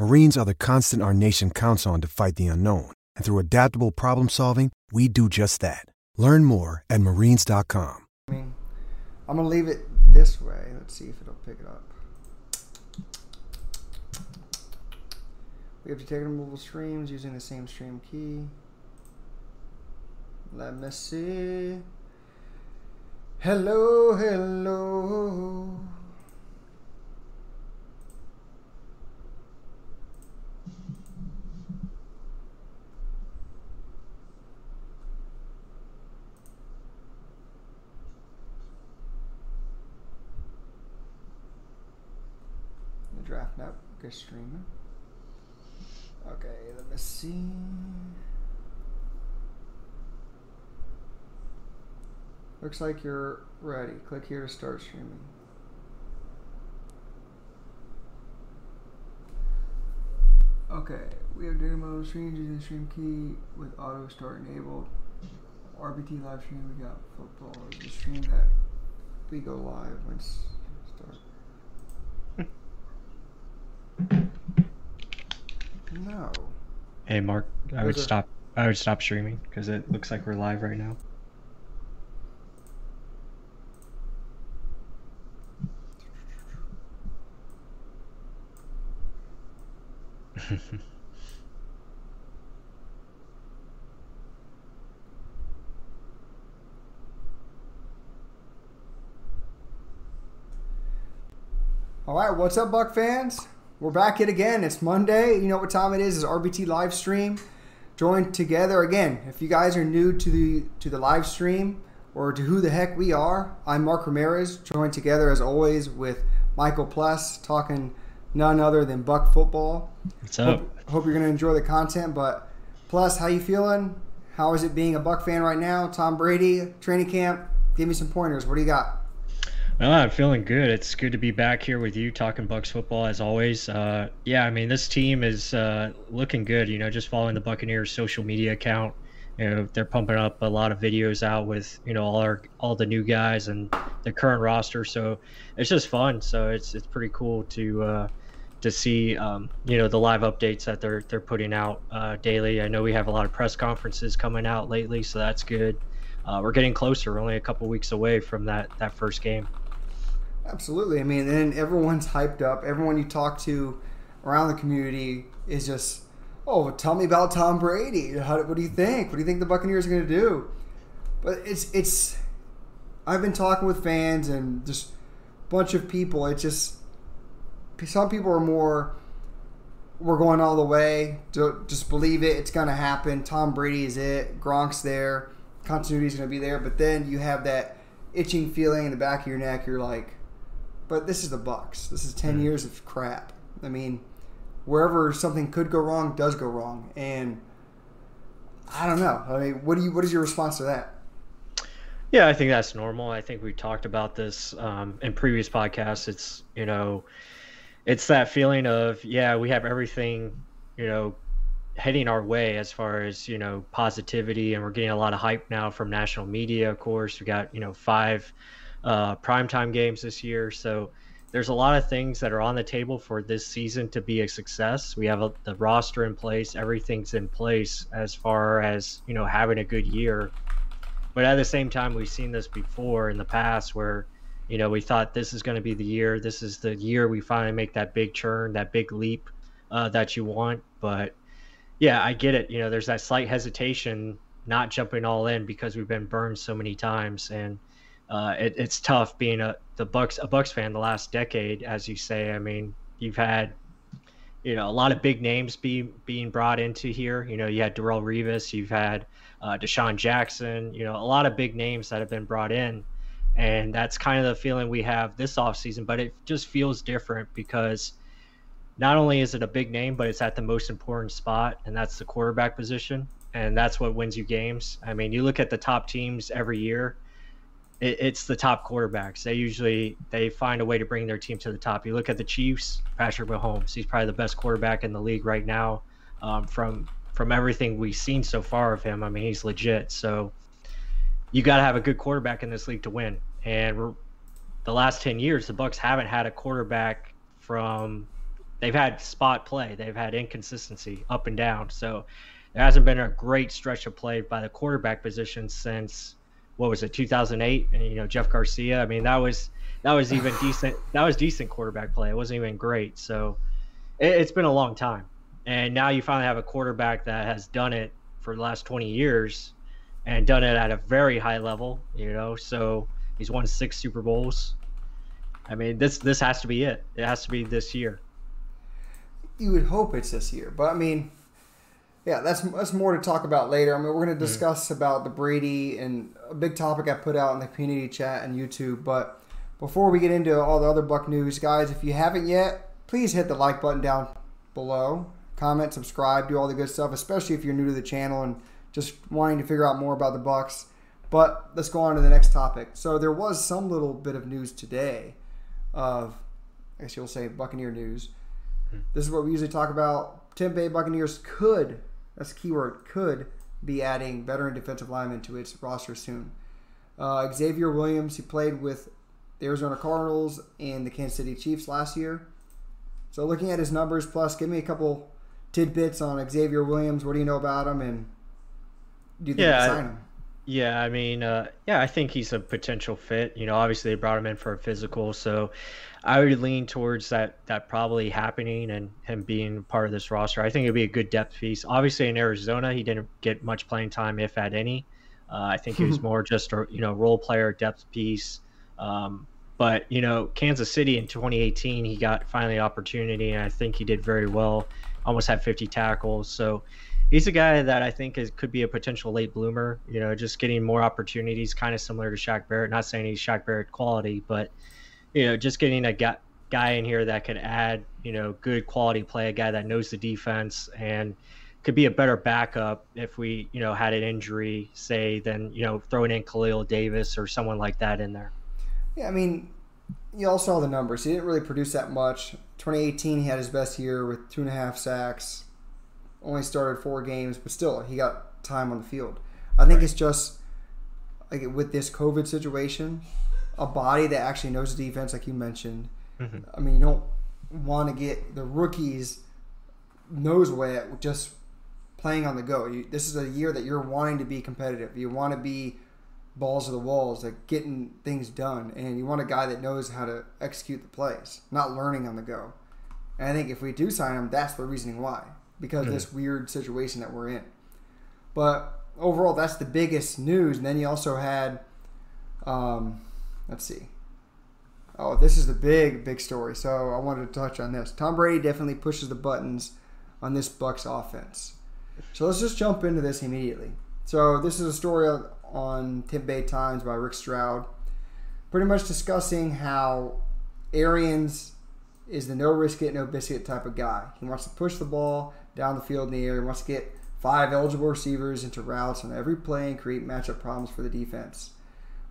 Marines are the constant our nation counts on to fight the unknown. And through adaptable problem solving, we do just that. Learn more at marines.com. I mean, I'm going to leave it this way. Let's see if it'll pick it up. We have to take streams using the same stream key. Let me see. Hello, hello. Draft note. Okay, streaming. Okay, let me see. Looks like you're ready. Click here to start streaming. Okay, we have data mode streams using the stream key with auto start enabled. RBT live stream, we got football the stream that we go live when s- start. No. Hey Mark, I would a- stop. I would stop streaming because it looks like we're live right now. All right, what's up, Buck fans? We're back yet again. It's Monday. You know what time it is? It's RBT live stream. Joined together again. If you guys are new to the to the live stream or to who the heck we are, I'm Mark Ramirez. Joined together as always with Michael Plus, talking none other than Buck football. What's up? Hope, hope you're gonna enjoy the content. But Plus, how you feeling? How is it being a Buck fan right now? Tom Brady training camp. Give me some pointers. What do you got? Well, I'm feeling good. It's good to be back here with you talking Bucs football as always. Uh, yeah, I mean this team is uh, looking good. You know, just following the Buccaneers social media account. You know, they're pumping up a lot of videos out with you know all our all the new guys and the current roster. So it's just fun. So it's it's pretty cool to uh, to see um, you know the live updates that they're they're putting out uh, daily. I know we have a lot of press conferences coming out lately, so that's good. Uh, we're getting closer. We're only a couple weeks away from that that first game. Absolutely. I mean, and everyone's hyped up. Everyone you talk to around the community is just, oh, tell me about Tom Brady. How, what do you think? What do you think the Buccaneers are going to do? But it's it's. I've been talking with fans and just a bunch of people. It's just some people are more. We're going all the way. Just believe it. It's going to happen. Tom Brady is it. Gronk's there. Continuity is going to be there. But then you have that itching feeling in the back of your neck. You're like, but this is the Bucs. This is ten years of crap. I mean, wherever something could go wrong, does go wrong, and I don't know. I mean, what do you? What is your response to that? Yeah, I think that's normal. I think we talked about this um, in previous podcasts. It's you know, it's that feeling of yeah, we have everything you know heading our way as far as you know positivity, and we're getting a lot of hype now from national media. Of course, we got you know five uh, primetime games this year, so there's a lot of things that are on the table for this season to be a success. We have a, the roster in place, everything's in place as far as you know having a good year. But at the same time, we've seen this before in the past where, you know, we thought this is going to be the year. This is the year we finally make that big turn, that big leap uh, that you want. But yeah, I get it. You know, there's that slight hesitation not jumping all in because we've been burned so many times. And uh, it, it's tough being a the Bucs a Bucs fan the last decade, as you say. I mean, you've had you know a lot of big names being being brought into here. You know, you had Darrelle Revis, you've had uh, DeSean Jackson. You know, a lot of big names that have been brought in, and that's kind of the feeling we have this offseason. But it just feels different because not only is it a big name, but it's at the most important spot, and that's the quarterback position, and that's what wins you games. I mean, you look at the top teams every year it, it's the top quarterbacks. They usually they find a way to bring their team to the top. You look at the Chiefs, Patrick Mahomes. He's probably the best quarterback in the league right now. Um, from from everything we've seen so far of him, I mean, he's legit. So you got to have a good quarterback in this league to win. And the last ten years, the Bucs haven't had a quarterback from. They've had spot play. They've had inconsistency up and down. So there hasn't been a great stretch of play by the quarterback position since what was it 2008 and you know Jeff Garcia I mean that was that was even decent that was decent quarterback play. It wasn't even great. So it, it's been a long time. And now you finally have a quarterback that has done it for the last 20 years and done it at a very high level you know? So he's won six Super Bowls. I mean this this has to be it. It has to be this year. You would hope it's this year but I mean yeah, that's that's more to talk about later. I mean, we're going to discuss mm. about the Brady and a big topic I put out in the community chat and YouTube. But before we get into all the other Buck news, guys, if you haven't yet, please hit the like button down below, comment, subscribe, do all the good stuff, especially if you're new to the channel and just wanting to figure out more about the Bucs. But let's go on to the next topic. So there was some little bit of news today of, I guess you'll say Buccaneer news. Hmm. This is what we usually talk about. Tampa Bay Buccaneers could that's the keyword, could be adding veteran defensive linemen to its roster soon. Uh, Xavier Williams, he played with the Arizona Cardinals and the Kansas City Chiefs last year. So looking at his numbers, plus give me a couple tidbits on Xavier Williams. What do you know about him, and do you think yeah, sign him? Yeah, I mean, uh, yeah, I think he's a potential fit. You know, obviously they brought him in for a physical, so I would lean towards that that probably happening and him being part of this roster. I think it'd be a good depth piece. Obviously, in Arizona, he didn't get much playing time, if at any. Uh, I think he was more just a you know role player, depth piece. Um, but you know, Kansas City in 2018, he got finally opportunity, and I think he did very well. Almost had 50 tackles, so he's a guy that I think is, could be a potential late bloomer. You know, just getting more opportunities, kind of similar to Shaq Barrett. Not saying he's Shaq Barrett quality, but you know, just getting a guy, guy in here that could add, you know, good quality play, a guy that knows the defense and could be a better backup if we, you know, had an injury, say, than, you know, throwing in Khalil Davis or someone like that in there. Yeah, I mean, you all saw the numbers. He didn't really produce that much. 2018, he had his best year with two and a half sacks. Only started four games, but still, he got time on the field. I think right. it's just like with this COVID situation, a body that actually knows the defense, like you mentioned. Mm-hmm. I mean, you don't want to get the rookies nose wet just playing on the go. You, this is a year that you're wanting to be competitive. You want to be balls to the walls, like getting things done, and you want a guy that knows how to execute the plays, not learning on the go. And I think if we do sign him, that's the reasoning why, because mm-hmm. this weird situation that we're in. But overall, that's the biggest news. And then you also had um, Let's see. Oh, this is the big, big story. So I wanted to touch on this. Tom Brady definitely pushes the buttons on this Bucs offense. So let's just jump into this immediately. So this is a story on Tampa Bay Times by Rick Stroud, pretty much discussing how Arians is the no risk it, no biscuit type of guy. He wants to push the ball down the field in the air. He wants to get five eligible receivers into routes on every play and create matchup problems for the defense.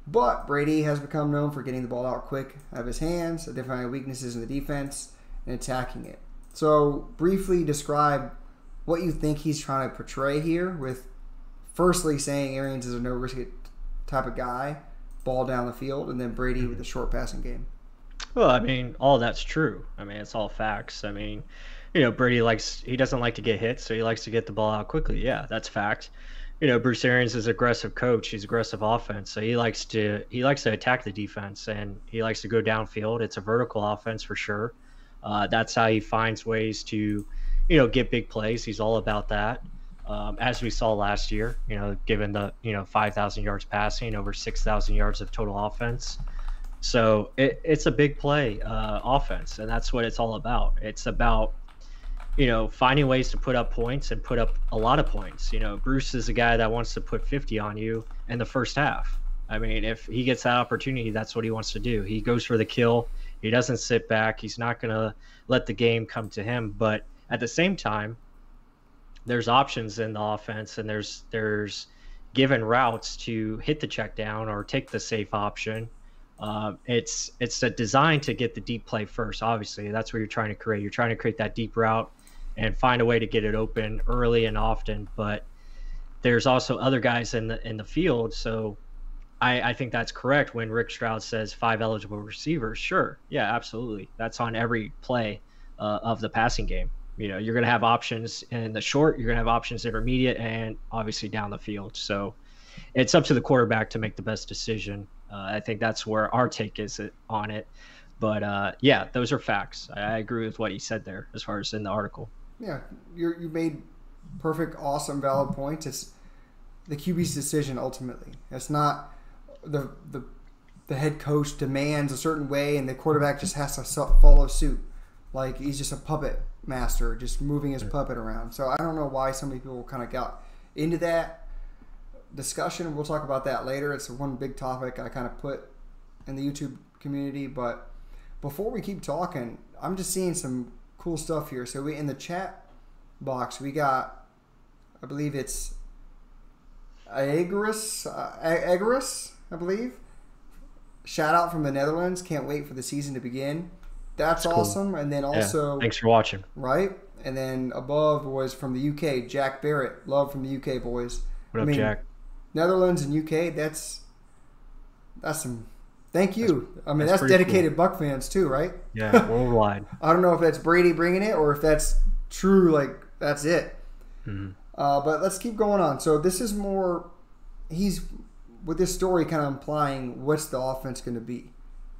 But Brady has become known for getting the ball out quick out of his hands, identifying weaknesses in the defense, and attacking it. So, briefly describe what you think he's trying to portray here with firstly saying Arians is a no risk type of guy, ball down the field, and then Brady with a mm-hmm. short passing game. Well, I mean, all that's true. I mean, it's all facts. I mean, you know, Brady likes, he doesn't like to get hit, so he likes to get the ball out quickly. Yeah, that's fact you know Bruce Arians is aggressive coach. He's aggressive offense, so he likes to he likes to attack the defense and he likes to go downfield. It's a vertical offense for sure. Uh, that's how he finds ways to, you know, get big plays. He's all about that. um, as we saw last year. You know, given the you know 5,000 yards passing, over 6,000 yards of total offense. So it, it's a big play uh, offense, and that's what it's all about. It's about you know finding ways to put up points and put up a lot of points. You know, Bruce is a guy that wants to put 50 on you in the first half. I mean, if he gets that opportunity, that's what he wants to do. He goes for the kill. He doesn't sit back. He's not going to let the game come to him. But at the same time, there's options in the offense, and there's there's given routes to hit the check down or take the safe option. Uh, it's it's a design to get the deep play first. Obviously, that's what you're trying to create. You're trying to create that deep route and find a way to get it open early and often. But there's also other guys in the in the field, so I, I think that's correct when Rick Stroud says five eligible receivers. Sure, yeah, absolutely. That's on every play uh, of the passing game. You know, you're going to have options in the short, you're going to have options intermediate, and obviously down the field. So it's up to the quarterback to make the best decision. Uh, I think that's where our take is on it. But uh, yeah, those are facts. I, I agree with what he said there as far as in the article. Yeah, you you made perfect, awesome, valid points. It's the QB's decision ultimately. It's not the the the head coach demands a certain way, and the quarterback just has to follow suit. Like he's just a puppet master, just moving his puppet around. So I don't know why so many people kind of got into that discussion. We'll talk about that later. It's one big topic I kind of put in the YouTube community. But before we keep talking, I'm just seeing some cool stuff here. So we in the chat box we got, I believe it's Agarus, uh, Agarus I believe. Shout out from the Netherlands. Can't wait for the season to begin. That's, That's awesome. Cool. And then also, yeah, thanks for watching. Right, and then above was from the UK, Jack Barrett. Love from the UK boys. What I up, mean, Jack? Netherlands and UK. That's that's some. Thank you. That's, I mean, that's, that's dedicated cool. Buck fans too, right? Yeah, worldwide. I don't know if that's Brady bringing it or if that's true. Like that's it. Mm-hmm. Uh, but let's keep going on. So this is more. He's with this story kind of implying what's the offense going to be.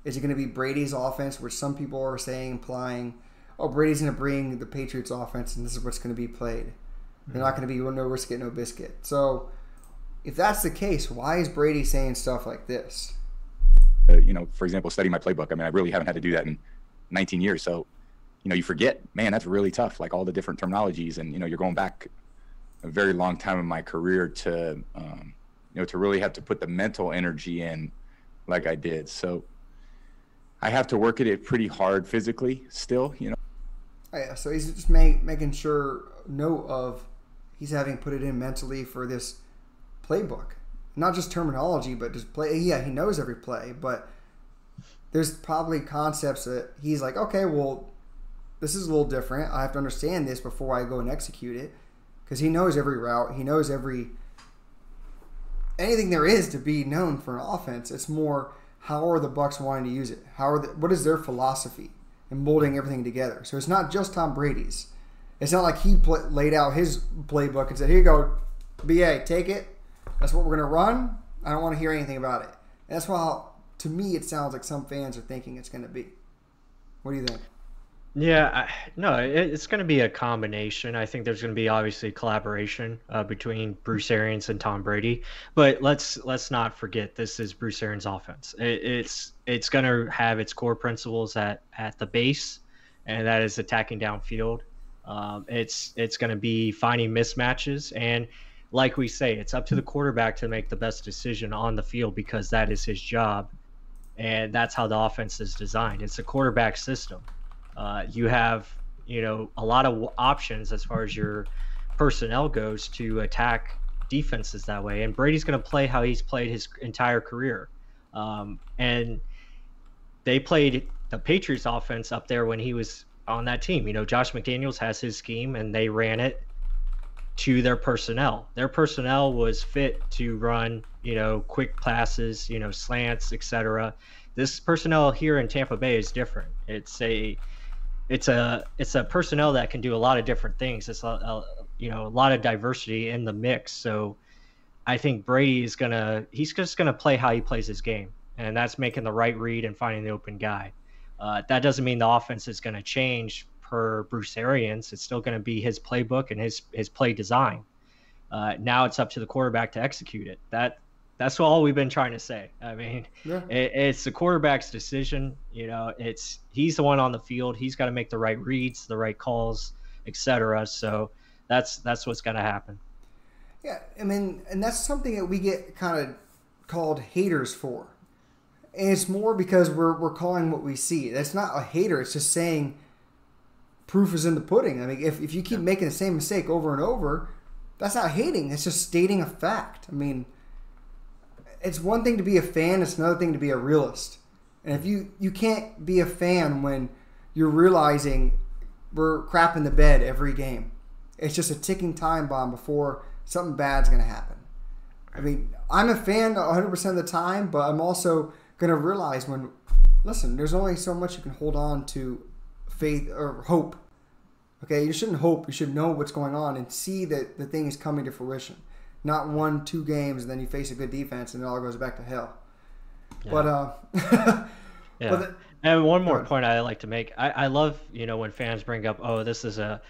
Is it going to be Brady's offense, which some people are saying, implying, oh, Brady's going to bring the Patriots offense and this is what's going to be played. Mm-hmm. They're not going to be no risk it, no biscuit. So if that's the case, why is Brady saying stuff like this? Uh, you know, for example, study my playbook. I mean, I really haven't had to do that in 19 years. So, you know, you forget, man, that's really tough. Like all the different terminologies, and you know, you're going back a very long time in my career to um, you know, to really have to put the mental energy in like I did. So I have to work at it pretty hard physically still, you know. Oh, yeah, so he's just make, making sure note of he's having put it in mentally for this playbook. Not just terminology, but just play. Yeah, he knows every play, but there's probably concepts that he's like, okay, well, this is a little different. I have to understand this before I go and execute it because he knows every route. He knows every anything there is to be known for an offense. It's more how are the Bucs wanting to use it? How are the, what is their philosophy in molding everything together? So it's not just Tom Brady's. It's not like he play, laid out his playbook and said, "Here you go, BA, take it. That's what we're gonna run. I don't want to hear anything about it." And that's why, to me, it sounds like some fans are thinking it's going to be. What do you think? Yeah, I, no, it, it's going to be a combination. I think there's going to be obviously collaboration uh, between Bruce Arians and Tom Brady, but let's let's not forget this is Bruce Arians' offense. It, it's it's going to have its core principles at at the base, and that is attacking downfield. Um, it's it's going to be finding mismatches, and like we say, it's up to the quarterback to make the best decision on the field because that is his job, and that's how the offense is designed. It's a quarterback system. Uh, you have you know a lot of options as far as your personnel goes to attack defenses that way. And Brady's going to play how he's played his entire career. Um, and they played the Patriots offense up there when he was on that team. You know, Josh McDaniels has his scheme and they ran it to their personnel. Their personnel was fit to run, you know, quick passes, you know, slants, etc. This personnel here in Tampa Bay is different. It's a it's a it's a personnel that can do a lot of different things. It's a, a you know a lot of diversity in the mix. So I think Brady is gonna he's just gonna play how he plays his game, and that's making the right read and finding the open guy. Uh, that doesn't mean the offense is going to change per Bruce Arians. It's still going to be his playbook and his his play design. Uh, now it's up to the quarterback to execute it. That that's all we've been trying to say. I mean, yeah. it, it's the quarterback's decision. You know, it's he's the one on the field. He's got to make the right reads, the right calls, etc. So that's that's what's going to happen. Yeah, I mean, and that's something that we get kind of called haters for, and it's more because we're we're calling what we see. That's not a hater. It's just saying proof is in the pudding. I mean, if if you keep making the same mistake over and over, that's not hating. It's just stating a fact. I mean, it's one thing to be a fan. It's another thing to be a realist. And if you you can't be a fan when you're realizing we're crap in the bed every game. It's just a ticking time bomb before something bad's going to happen. I mean, I'm a fan 100% of the time, but I'm also going to realize when, listen, there's only so much you can hold on to faith or hope. Okay, you shouldn't hope. You should know what's going on and see that the thing is coming to fruition. Not one, two games, and then you face a good defense, and it all goes back to hell. Yeah. But uh, yeah. But the, and one more point I like to make: I, I love you know when fans bring up, oh, this is a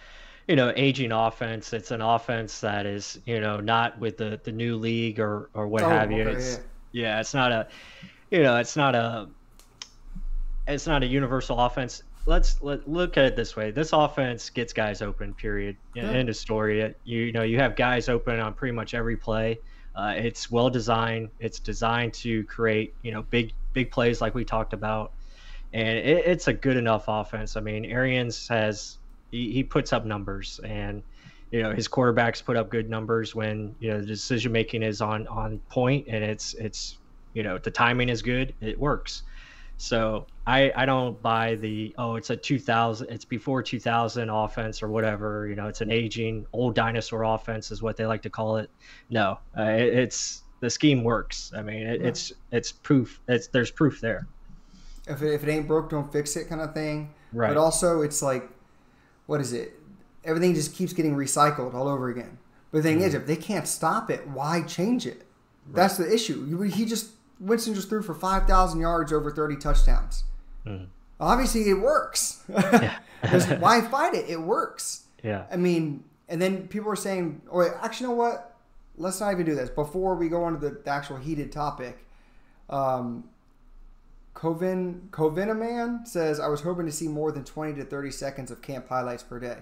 you know aging offense. It's an offense that is you know not with the the new league or or what oh, have you. Okay, it's yeah. yeah, it's not a you know it's not a it's not a universal offense let's let, look at it this way. This offense gets guys open. Period. Yeah. End of story. You, you know you have guys open on pretty much every play. Uh, it's well designed. It's designed to create you know big big plays like we talked about, and it, it's a good enough offense. I mean, Arians has he, he puts up numbers and you know his quarterbacks put up good numbers when you know the decision making is on on point and it's it's you know the timing is good it works so I I don't buy the oh it's a 2000 it's before 2000 offense or whatever you know it's an aging old dinosaur offense is what they like to call it. No, uh, it, it's the scheme works. I mean it, yeah. it's it's proof. It's there's proof there. If it, if it ain't broke, don't fix it, kind of thing. Right. But also it's like, what is it? Everything just keeps getting recycled all over again. But the thing mm-hmm. is, if they can't stop it, why change it? Right. That's the issue. He just Winston just threw for 5,000 yards over 30 touchdowns. Mm. Obviously, it works. why fight it? It works. Yeah. I mean, and then people are saying, oh, wait, actually, you know what? Let's not even do this. Before we go on to the, the actual heated topic, um, Covin, Man says, I was hoping to see more than 20 to 30 seconds of camp highlights per day.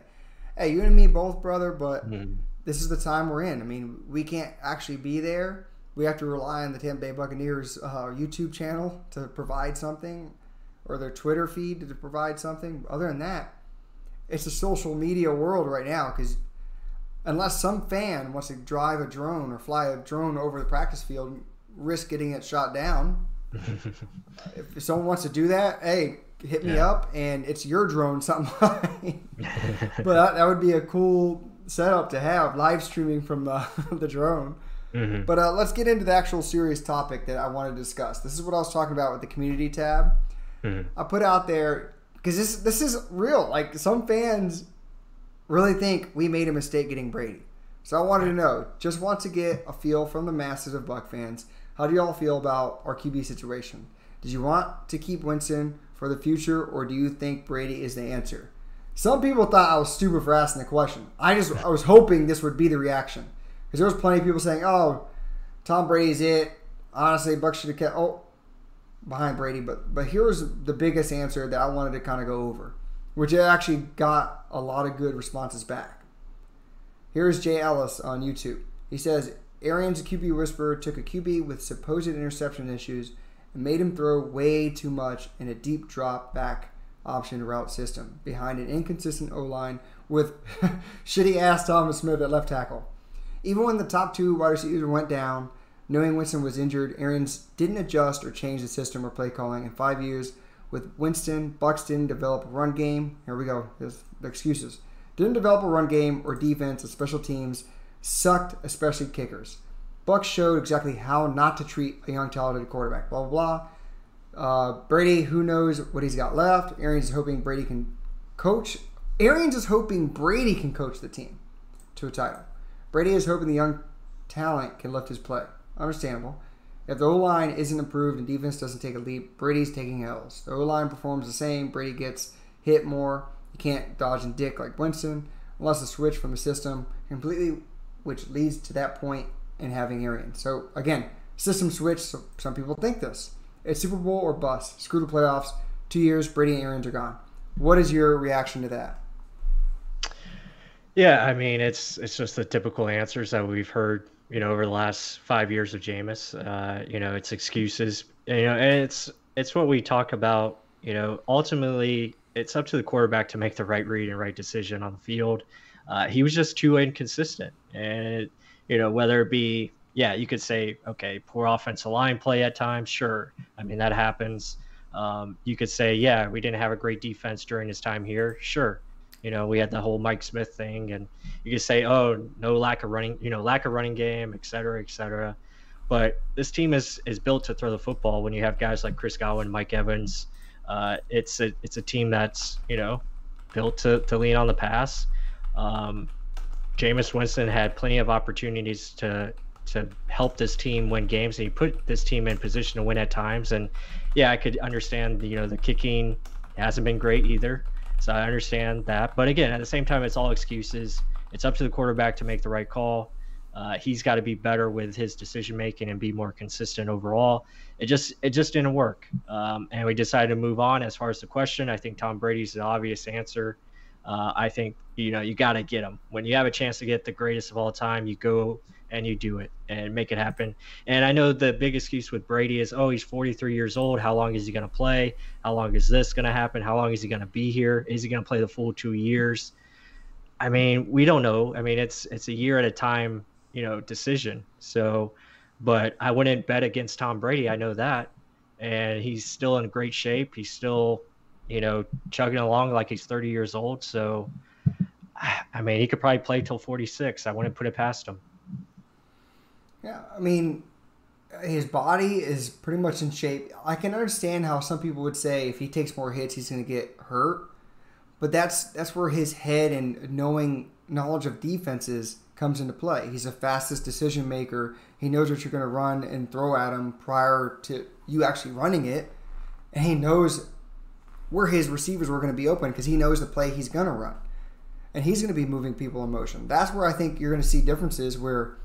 Hey, you and me both, brother, but mm. this is the time we're in. I mean, we can't actually be there we have to rely on the Tampa Bay Buccaneers uh, YouTube channel to provide something, or their Twitter feed to provide something. Other than that, it's a social media world right now because unless some fan wants to drive a drone or fly a drone over the practice field, risk getting it shot down. if someone wants to do that, hey, hit me yeah. up, and it's your drone, something. but that, that, would be a cool setup to have live streaming from the, the drone. Mm-hmm. But uh, let's get into the actual serious topic that I want to discuss. This is what I was talking about with the community tab. Mm-hmm. I put out there because this this is real. Like some fans really think we made a mistake getting Brady. So I wanted to know, just want to get a feel from the masses of Buck fans. How do y'all feel about our QB situation? Did you want to keep Winston for the future, or do you think Brady is the answer? Some people thought I was stupid for asking the question. I just I was hoping this would be the reaction. Because there was plenty of people saying, "Oh, Tom Brady's it." Honestly, Buck should have kept oh behind Brady, but but here's the biggest answer that I wanted to kind of go over, which actually got a lot of good responses back. Here's Jay Ellis on YouTube. He says Arians, QB whisperer, took a QB with supposed interception issues and made him throw way too much in a deep drop back option route system behind an inconsistent O line with shitty ass Thomas Smith at left tackle. Even when the top two wide receivers went down, knowing Winston was injured, Arians didn't adjust or change the system or play calling. In five years with Winston, Bucs didn't develop a run game. Here we go. Here's the excuses. Didn't develop a run game or defense or special teams. Sucked, especially kickers. Bucs showed exactly how not to treat a young talented quarterback. Blah blah blah. Uh, Brady, who knows what he's got left? Arians is hoping Brady can coach. Arians is hoping Brady can coach the team to a title. Brady is hoping the young talent can lift his play. Understandable. If the O line isn't improved and defense doesn't take a leap, Brady's taking L's. The O line performs the same. Brady gets hit more. You can't dodge and dick like Winston unless a switch from the system completely which leads to that point in having Arians. So again, system switch. So some people think this. It's Super Bowl or bust. Screw the playoffs. Two years, Brady and Arians are gone. What is your reaction to that? Yeah, I mean it's it's just the typical answers that we've heard, you know, over the last five years of Jameis. Uh, you know, it's excuses, you know, and it's it's what we talk about. You know, ultimately, it's up to the quarterback to make the right read and right decision on the field. Uh, he was just too inconsistent, and you know, whether it be yeah, you could say okay, poor offensive line play at times. Sure, I mean that happens. Um, you could say yeah, we didn't have a great defense during his time here. Sure, you know, we had the whole Mike Smith thing, and you could say, oh, no lack of running, you know, lack of running game, et cetera, et cetera. But this team is is built to throw the football. When you have guys like Chris Godwin, Mike Evans, uh, it's a it's a team that's you know built to, to lean on the pass. Um, Jameis Winston had plenty of opportunities to to help this team win games, and he put this team in position to win at times. And yeah, I could understand you know the kicking hasn't been great either. So I understand that. But again, at the same time, it's all excuses. It's up to the quarterback to make the right call. Uh, he's got to be better with his decision making and be more consistent overall. It just it just didn't work, um, and we decided to move on. As far as the question, I think Tom Brady's the obvious answer. Uh, I think you know you got to get them when you have a chance to get the greatest of all time. You go and you do it and make it happen. And I know the big excuse with Brady is, oh, he's 43 years old. How long is he going to play? How long is this going to happen? How long is he going to be here? Is he going to play the full two years? I mean, we don't know. I mean, it's it's a year at a time, you know, decision. So, but I wouldn't bet against Tom Brady. I know that, and he's still in great shape. He's still, you know, chugging along like he's 30 years old. So, I mean, he could probably play till 46. I wouldn't put it past him. Yeah, I mean, his body is pretty much in shape. I can understand how some people would say if he takes more hits, he's going to get hurt. But that's that's where his head and knowing knowledge of defenses comes into play. He's the fastest decision maker. He knows what you're going to run and throw at him prior to you actually running it, and he knows where his receivers were going to be open because he knows the play he's going to run, and he's going to be moving people in motion. That's where I think you're going to see differences where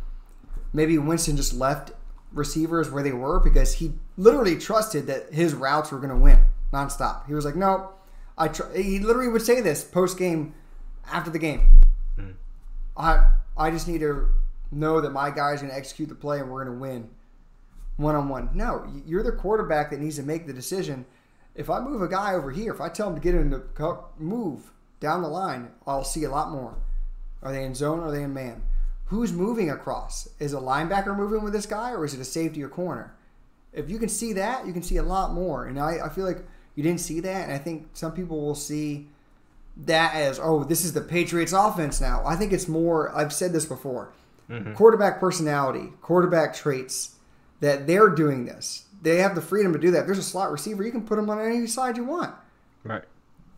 maybe Winston just left receivers where they were because he literally trusted that his routes were going to win nonstop. He was like, "No, I." Tr-. He literally would say this post game, after the game. Mm. I I just need to know that my guy's going to execute the play and we're going to win one on one. No, you're the quarterback that needs to make the decision. If I move a guy over here, if I tell him to get in the move down the line, I'll see a lot more. Are they in zone? Are they in man? who's moving across? Is a linebacker moving with this guy, or is it a safety or corner? If you can see that, you can see a lot more. And I, I feel like you didn't see that, and I think some people will see that as, oh, this is the Patriots offense now. I think it's more, I've said this before mm-hmm. quarterback personality, quarterback traits, that they're doing this. They have the freedom to do that. If there's a slot receiver, you can put them on any side you want. Right.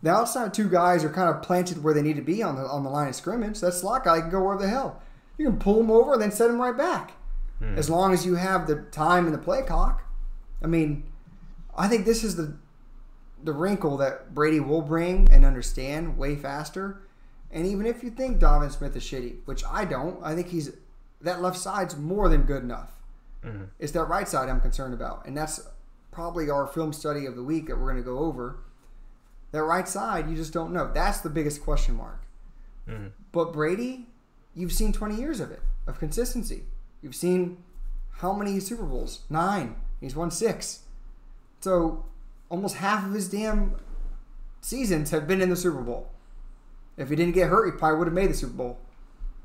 The outside two guys are kind of planted where they need to be on the on the line of scrimmage. That slot guy can go where the hell. You can pull him over and then set him right back. Hmm. As long as you have the time and the play clock. I mean, I think this is the the wrinkle that Brady will bring and understand way faster. And even if you think Donovan Smith is shitty, which I don't, I think he's that left side's more than good enough. Mm-hmm. It's that right side I'm concerned about, and that's probably our film study of the week that we're going to go over. That right side, you just don't know. That's the biggest question mark. Mm-hmm. But Brady, you've seen 20 years of it, of consistency. You've seen how many Super Bowls? Nine. He's won six. So almost half of his damn seasons have been in the Super Bowl. If he didn't get hurt, he probably would have made the Super Bowl.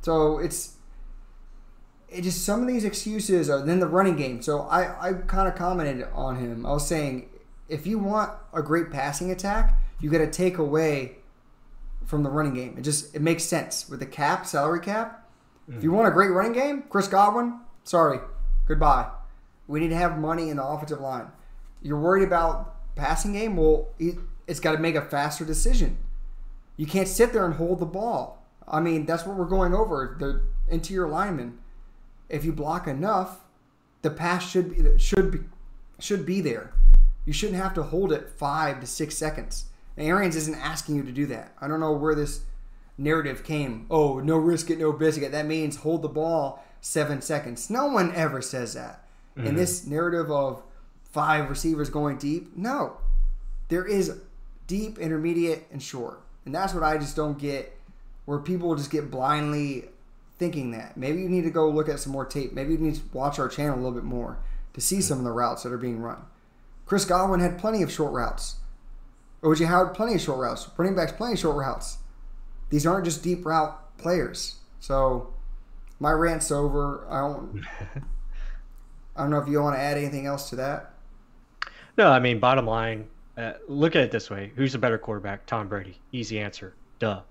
So it's it just some of these excuses are then the running game. So I, I kind of commented on him. I was saying if you want a great passing attack, you got to take away from the running game. It just it makes sense with the cap, salary cap. Mm. If you want a great running game, Chris Godwin, sorry, goodbye. We need to have money in the offensive line. You're worried about passing game? Well, it, it's got to make a faster decision. You can't sit there and hold the ball. I mean, that's what we're going over. The interior lineman. If you block enough, the pass should be should be should be there. You shouldn't have to hold it five to six seconds. And Arians isn't asking you to do that. I don't know where this narrative came. Oh, no risk it, no biscuit. That means hold the ball seven seconds. No one ever says that. Mm-hmm. And this narrative of five receivers going deep, no. There is deep, intermediate, and short. And that's what I just don't get where people just get blindly thinking that. Maybe you need to go look at some more tape. Maybe you need to watch our channel a little bit more to see some of the routes that are being run. Chris Godwin had plenty of short routes. OJ Howard, plenty of short routes. Running backs, plenty of short routes. These aren't just deep route players. So my rant's over. I don't. I don't know if you want to add anything else to that. No, I mean, bottom line, uh, look at it this way: Who's the better quarterback? Tom Brady. Easy answer. Duh.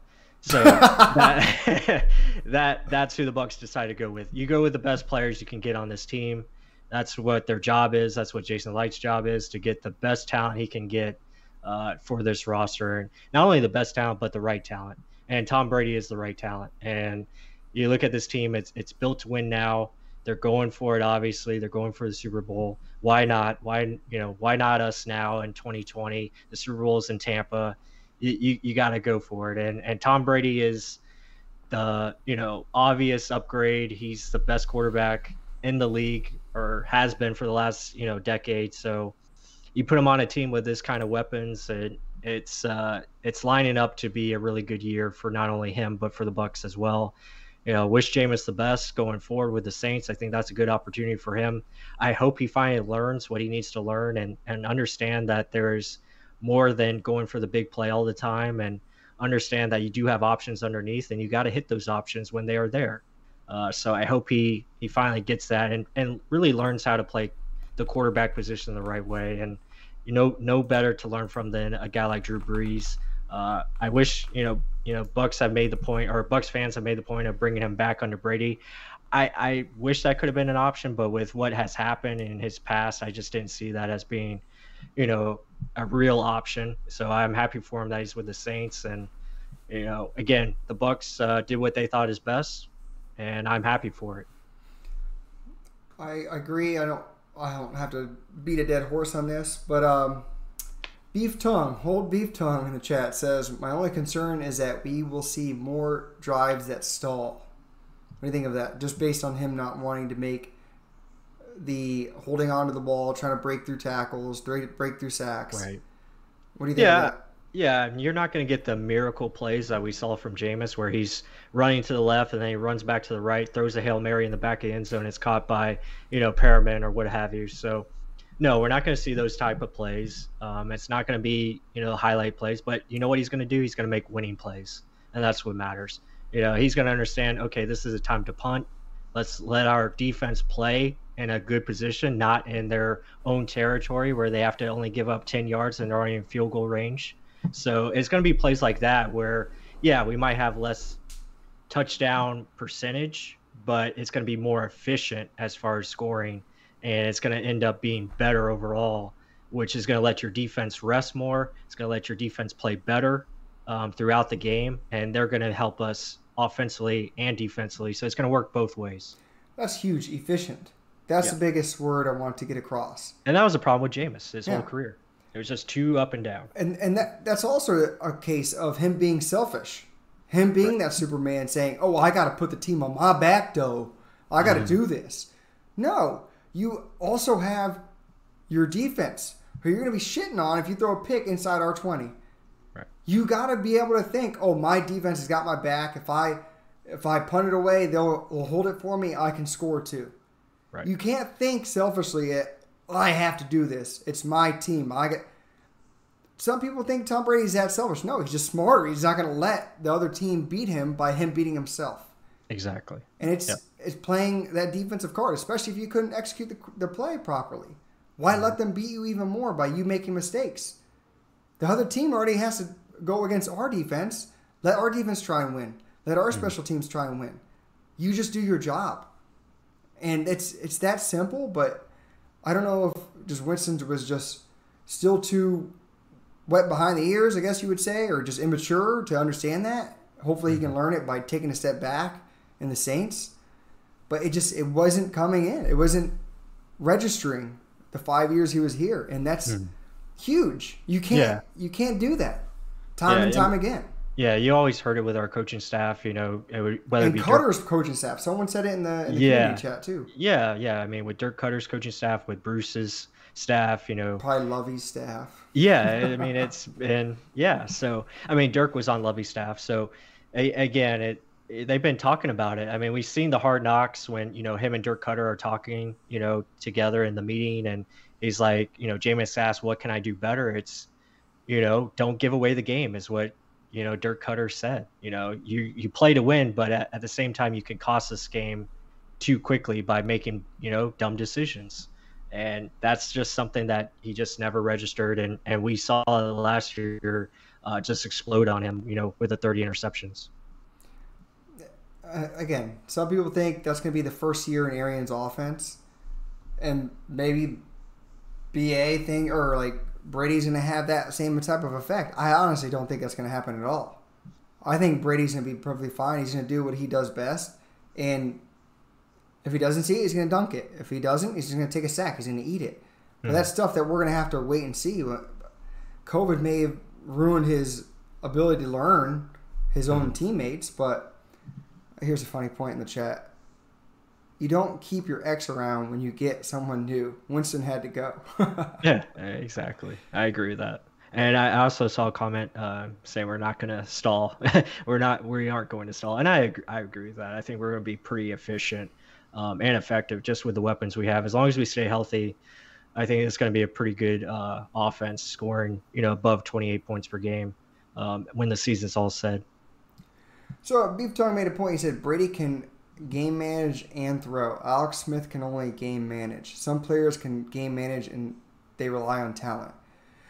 So that, that that's who the Bucs decide to go with. You go with the best players you can get on this team. That's what their job is. That's what Jason Licht's job is to get the best talent he can get uh, for this roster, and not only the best talent but the right talent. And Tom Brady is the right talent. And you look at this team; it's it's built to win now. They're going for it. Obviously, they're going for the Super Bowl. Why not? Why you know why not us now in 2020? The Super Bowl is in Tampa. You you, you got to go for it. And and Tom Brady is the you know obvious upgrade. He's the best quarterback in the league or has been for the last you know decade. So you put him on a team with this kind of weapons, and it's uh, it's lining up to be a really good year for not only him but for the Bucs as well. You know, wish Jameis the best going forward with the Saints. I think that's a good opportunity for him. I hope he finally learns what he needs to learn and and understand that there's more than going for the big play all the time and understand that you do have options underneath and you got to hit those options when they are there. Uh, so I hope he he finally gets that and and really learns how to play the quarterback position the right way. And you know, no better to learn from than a guy like Drew Brees. Uh, I wish you know you know Bucs have made the point or Bucs fans have made the point of bringing him back under Brady. I, I wish that could have been an option, but with what has happened in his past, I just didn't see that as being, you know, a real option. So I'm happy for him that he's with the Saints, and you know, again, the Bucs uh, did what they thought is best and I'm happy for it. I agree. I don't. I don't have to beat a dead horse on this, but um, Beef Tongue, hold Beef Tongue in the chat says, My only concern is that we will see more drives that stall. What do you think of that? Just based on him not wanting to make the holding on to the ball, trying to break through tackles, break, through sacks. Right. What do you think yeah, yeah, you're not going to get the miracle plays that we saw from Jameis, where he's running to the left and then he runs back to the right, throws a hail mary in the back of the end zone, it's caught by you know Perriman or what have you. So, no, we're not going to see those type of plays. Um, it's not going to be you know highlight plays, but you know what he's going to do? He's going to make winning plays, and that's what matters. You know, he's going to understand. Okay, this is a time to punt. Let's let our defense play in a good position, not in their own territory where they have to only give up 10 yards and they're already in field goal range. So it's going to be plays like that where, yeah, we might have less touchdown percentage, but it's going to be more efficient as far as scoring, and it's going to end up being better overall, which is going to let your defense rest more. It's going to let your defense play better um, throughout the game, and they're going to help us offensively and defensively. So it's going to work both ways. That's huge, efficient. That's yeah. the biggest word I want to get across. And that was a problem with Jameis his yeah. whole career. It was just too up and down. And and that that's also a case of him being selfish. Him being right. that Superman saying, "Oh, I got to put the team on my back, though. I got to mm. do this." No, you also have your defense, who you're going to be shitting on if you throw a pick inside our twenty. Right. You got to be able to think, "Oh, my defense has got my back. If I if I punt it away, they'll, they'll hold it for me. I can score too." Right. You can't think selfishly I have to do this. It's my team. I get. Some people think Tom Brady's that selfish. No, he's just smarter. He's not going to let the other team beat him by him beating himself. Exactly. And it's yep. it's playing that defensive card, especially if you couldn't execute the, the play properly. Why mm-hmm. let them beat you even more by you making mistakes? The other team already has to go against our defense. Let our defense try and win. Let our mm-hmm. special teams try and win. You just do your job. And it's it's that simple, but I don't know if just Winston was just still too wet behind the ears, I guess you would say, or just immature to understand that. Hopefully, he can learn it by taking a step back in the Saints. But it just it wasn't coming in. It wasn't registering the five years he was here, and that's mm. huge. You can't yeah. you can't do that time yeah, and time again. Yeah, you always heard it with our coaching staff. You know, would, whether and it be Koetter's Dirk, coaching staff. Someone said it in the, in the yeah, community chat too. Yeah, yeah. I mean, with Dirk Koetter's coaching staff, with Bruce's staff, you know, probably Lovie's staff. Yeah, I mean, it's been yeah. So I mean, Dirk was on Lovie's staff. So a, again, it, it they've been talking about it. I mean, we've seen the hard knocks when you know him and Dirk Koetter are talking, you know, together in the meeting, and he's like, you know, Jameis asked, "What can I do better?" It's, you know, don't give away the game, is what you know Dirk Koetter said. You know, you you play to win, but at, at the same time, you can cost this game too quickly by making you know dumb decisions, and that's just something that he just never registered, and and we saw last year uh, just explode on him. You know, with the 30 interceptions. Uh, again, some people think that's going to be the first year in Arians' offense, and maybe BA thing or like Brady's going to have that same type of effect. I honestly don't think that's going to happen at all. I think Brady's going to be perfectly fine. He's going to do what he does best, and if he doesn't see it, he's going to dunk it. If he doesn't, he's just going to take a sack. He's going to eat it. But mm-hmm. that's stuff that we're going to have to wait and see. COVID may have ruined his ability to learn his own mm-hmm. teammates, but here's a funny point in the chat you don't keep your ex around when you get someone new. Winston had to go. yeah, exactly. I agree with that. And I also saw a comment uh, saying we're not going to stall. we're not. We aren't going to stall. And I agree, I agree with that. I think we're going to be pretty efficient um, and effective just with the weapons we have. As long as we stay healthy, I think it's going to be a pretty good uh, offense, scoring you know above 28 points per game um, when the season's all said. So Beef Tongue made a point. He said Brady can game manage and throw. Alex Smith can only game manage. Some players can game manage and they rely on talent.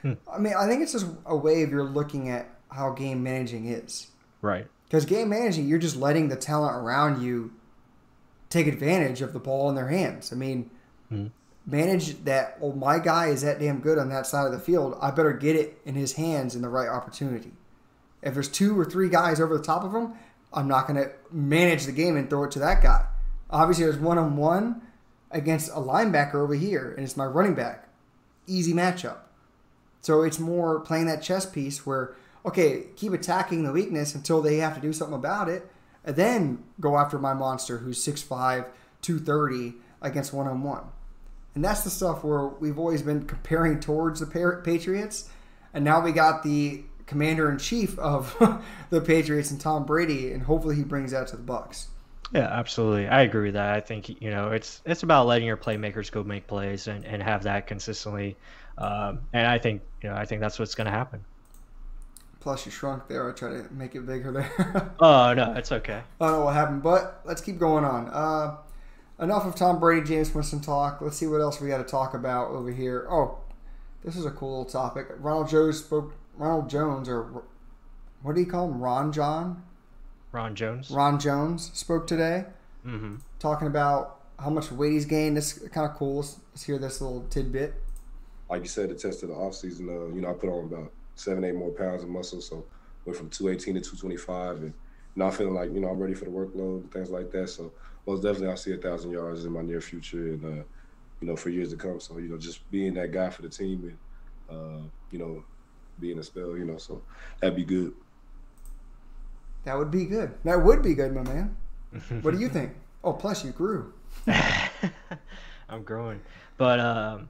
Hmm. I mean, I think it's just a way of you're looking at how game managing is. Right. Because game managing, you're just letting the talent around you take advantage of the ball in their hands. I mean, hmm. manage that. Well, my guy is that damn good on that side of the field. I better get it in his hands in the right opportunity. If there's two or three guys over the top of him, I'm not going to manage the game and throw it to that guy. Obviously, there's one on one against a linebacker over here, and it's my running back. Easy matchup. So it's more playing that chess piece where, okay, keep attacking the weakness until they have to do something about it, and then go after my monster who's 6'5, 230 against one on one. And that's the stuff where we've always been comparing towards the Patriots. And now we got the commander in chief of the Patriots and Tom Brady, and hopefully he brings that to the Bucs. Yeah, absolutely. I agree with that. I think you know it's it's about letting your playmakers go make plays and, and have that consistently, um, and I think you know I think that's what's going to happen. Plus, you shrunk there. I try to make it bigger there. oh no, it's okay. I don't know what happened, but let's keep going on. Uh, enough of Tom Brady, Jameis Winston talk. Let's see what else we got to talk about over here. Oh, this is a cool little topic. Ronald Jones spoke Ronald Jones, or what do you call him? Ron John? Ron Jones. Ron Jones spoke today, mm-hmm. talking about how much weight he's gained. This kind of cool. Let's, let's, hear this little tidbit. Like you said, the test of the offseason, uh, you know, I put on about seven, eight more pounds of muscle. So went from 218 to 225. And now feeling like, you know, I'm ready for the workload and things like that. So most definitely I'll see a thousand yards in my near future and, uh, you know, for years to come. So, you know, just being that guy for the team and, uh, you know, being a spell, you know. So that'd be good. That would be good. That would be good, my man. what do you think? Oh, plus you grew. I'm growing, but um,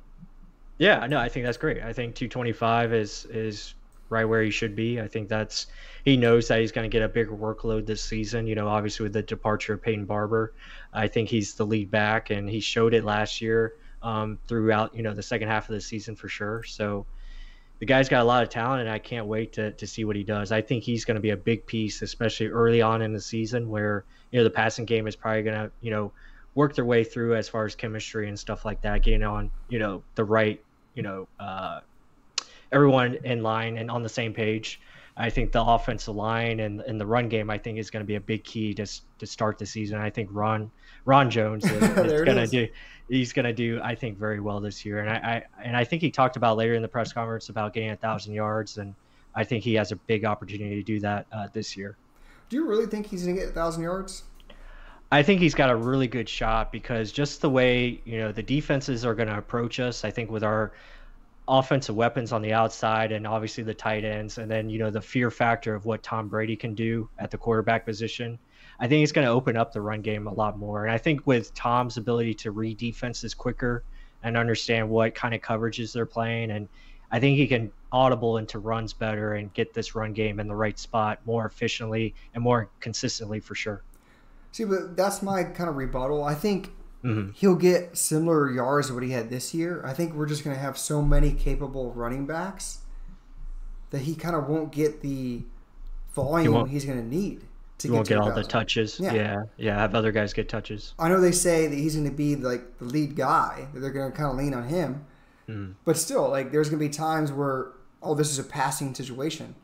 yeah, no, I think that's great. I think 225 is is right where he should be. I think that's he knows that he's going to get a bigger workload this season. You know, obviously with the departure of Peyton Barber, I think he's the lead back, and he showed it last year um, throughout you know the second half of the season for sure. So the guy's got a lot of talent, and I can't wait to, to see what he does. I think he's going to be a big piece, especially early on in the season, where you know the passing game is probably going to you know work their way through as far as chemistry and stuff like that, getting on you know the right you know uh, everyone in line and on the same page. I think the offensive line and, and the run game, I think, is going to be a big key to to start the season. I think Ron Ron Jones is, is going to do he's going to do, I think, very well this year. And I, I, and I think he talked about later in the press conference about getting a thousand yards, and I think he has a big opportunity to do that uh, this year. Do you really think he's going to get a thousand yards? I think he's got a really good shot because just the way you know the defenses are going to approach us. I think with our offensive weapons on the outside and obviously the tight ends, and then you know the fear factor of what Tom Brady can do at the quarterback position. I think it's going to open up the run game a lot more. And I think with Tom's ability to read defenses quicker and understand what kind of coverages they're playing, and I think he can audible into runs better and get this run game in the right spot more efficiently and more consistently for sure. See, but that's my kind of rebuttal. I think Mm-hmm. he'll get similar yards to what he had this year. I think we're just going to have so many capable running backs that he kind of won't get the volume won't- he's going to need to won't get all the touches. Yeah. Yeah. yeah, Have other guys get touches. I know they say that he's going to be like the lead guy, that they're going to kind of lean on him. Mm. But still, like there's going to be times where, oh, this is a passing situation.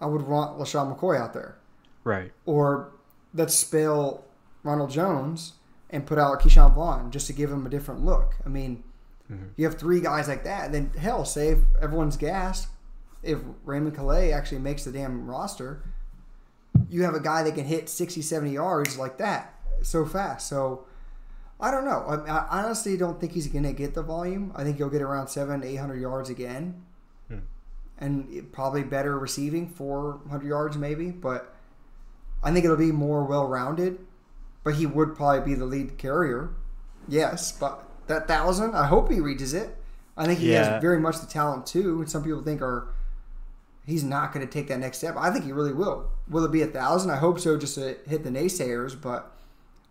I would want LeSean McCoy out there. Right. Or let's spell Ronald Jones and put out Ke'Shawn Vaughn just to give him a different look. I mean, mm-hmm. you have three guys like that. Then, hell, save everyone's gas. if Raymond Calais actually makes the damn roster, you have a guy that can hit 60, 70 yards like that so fast. So, I don't know. I, I honestly don't think he's going to get the volume. I think he'll get around seven, 800 yards again. Hmm. And probably better receiving, 400 yards maybe. But I think it'll be more well rounded. But he would probably be the lead carrier. Yes. But that thousand, I hope he reaches it. I think he Yeah. has very much the talent too. And some people think are he's not going to take that next step. I think he really will. Will it be a thousand? I hope so, just to hit the naysayers. But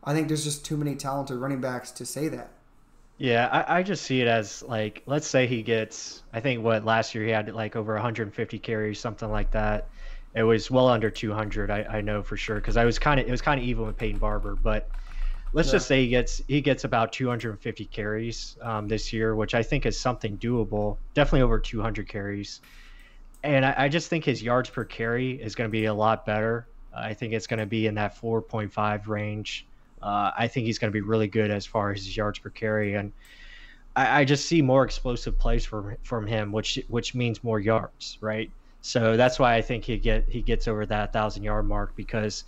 I think there's just too many talented running backs to say that. Yeah, I, I just see it as like, let's say he gets, I think what last year he had like over 150 carries, something like that. It was well under 200. I, I know for sure because I was kind of it was kind of even with Peyton Barber, but let's just say he gets he gets about 250 carries um, this year, which I think is something doable. Definitely over 200 carries, and I, I just think his yards per carry is going to be a lot better. I think it's going to be in that 4.5 range. Uh, I think he's going to be really good as far as his yards per carry, and I, I just see more explosive plays from from him, which which means more yards, right? So that's why I think he get he gets over that thousand yard mark because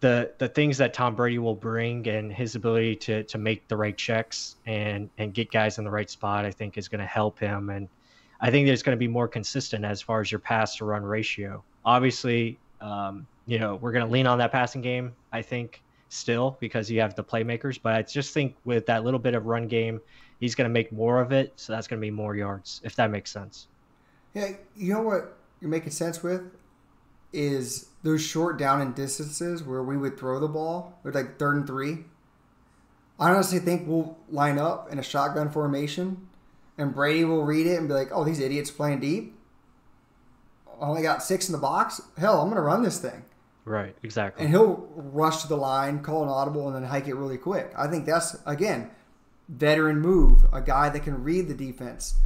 the the things that Tom Brady will bring and his ability to to make the right checks and and get guys in the right spot, I think is going to help him. And I think there's going to be more consistent as far as your pass to run ratio. Obviously, um, you know we're going to lean on that passing game. I think still because you have the playmakers, but I just think with that little bit of run game, he's going to make more of it. So that's going to be more yards, if that makes sense. Yeah, you know what you're making sense with is those short down and distances where we would throw the ball, or like third and three. I honestly think we'll line up in a shotgun formation, and Brady will read it and be like, "Oh, these idiots playing deep. I only got six in the box. Hell, I'm gonna run this thing." Right, exactly. and he'll rush to the line, call an audible, and then hike it really quick. I think that's again veteran move. A guy that can read the defense,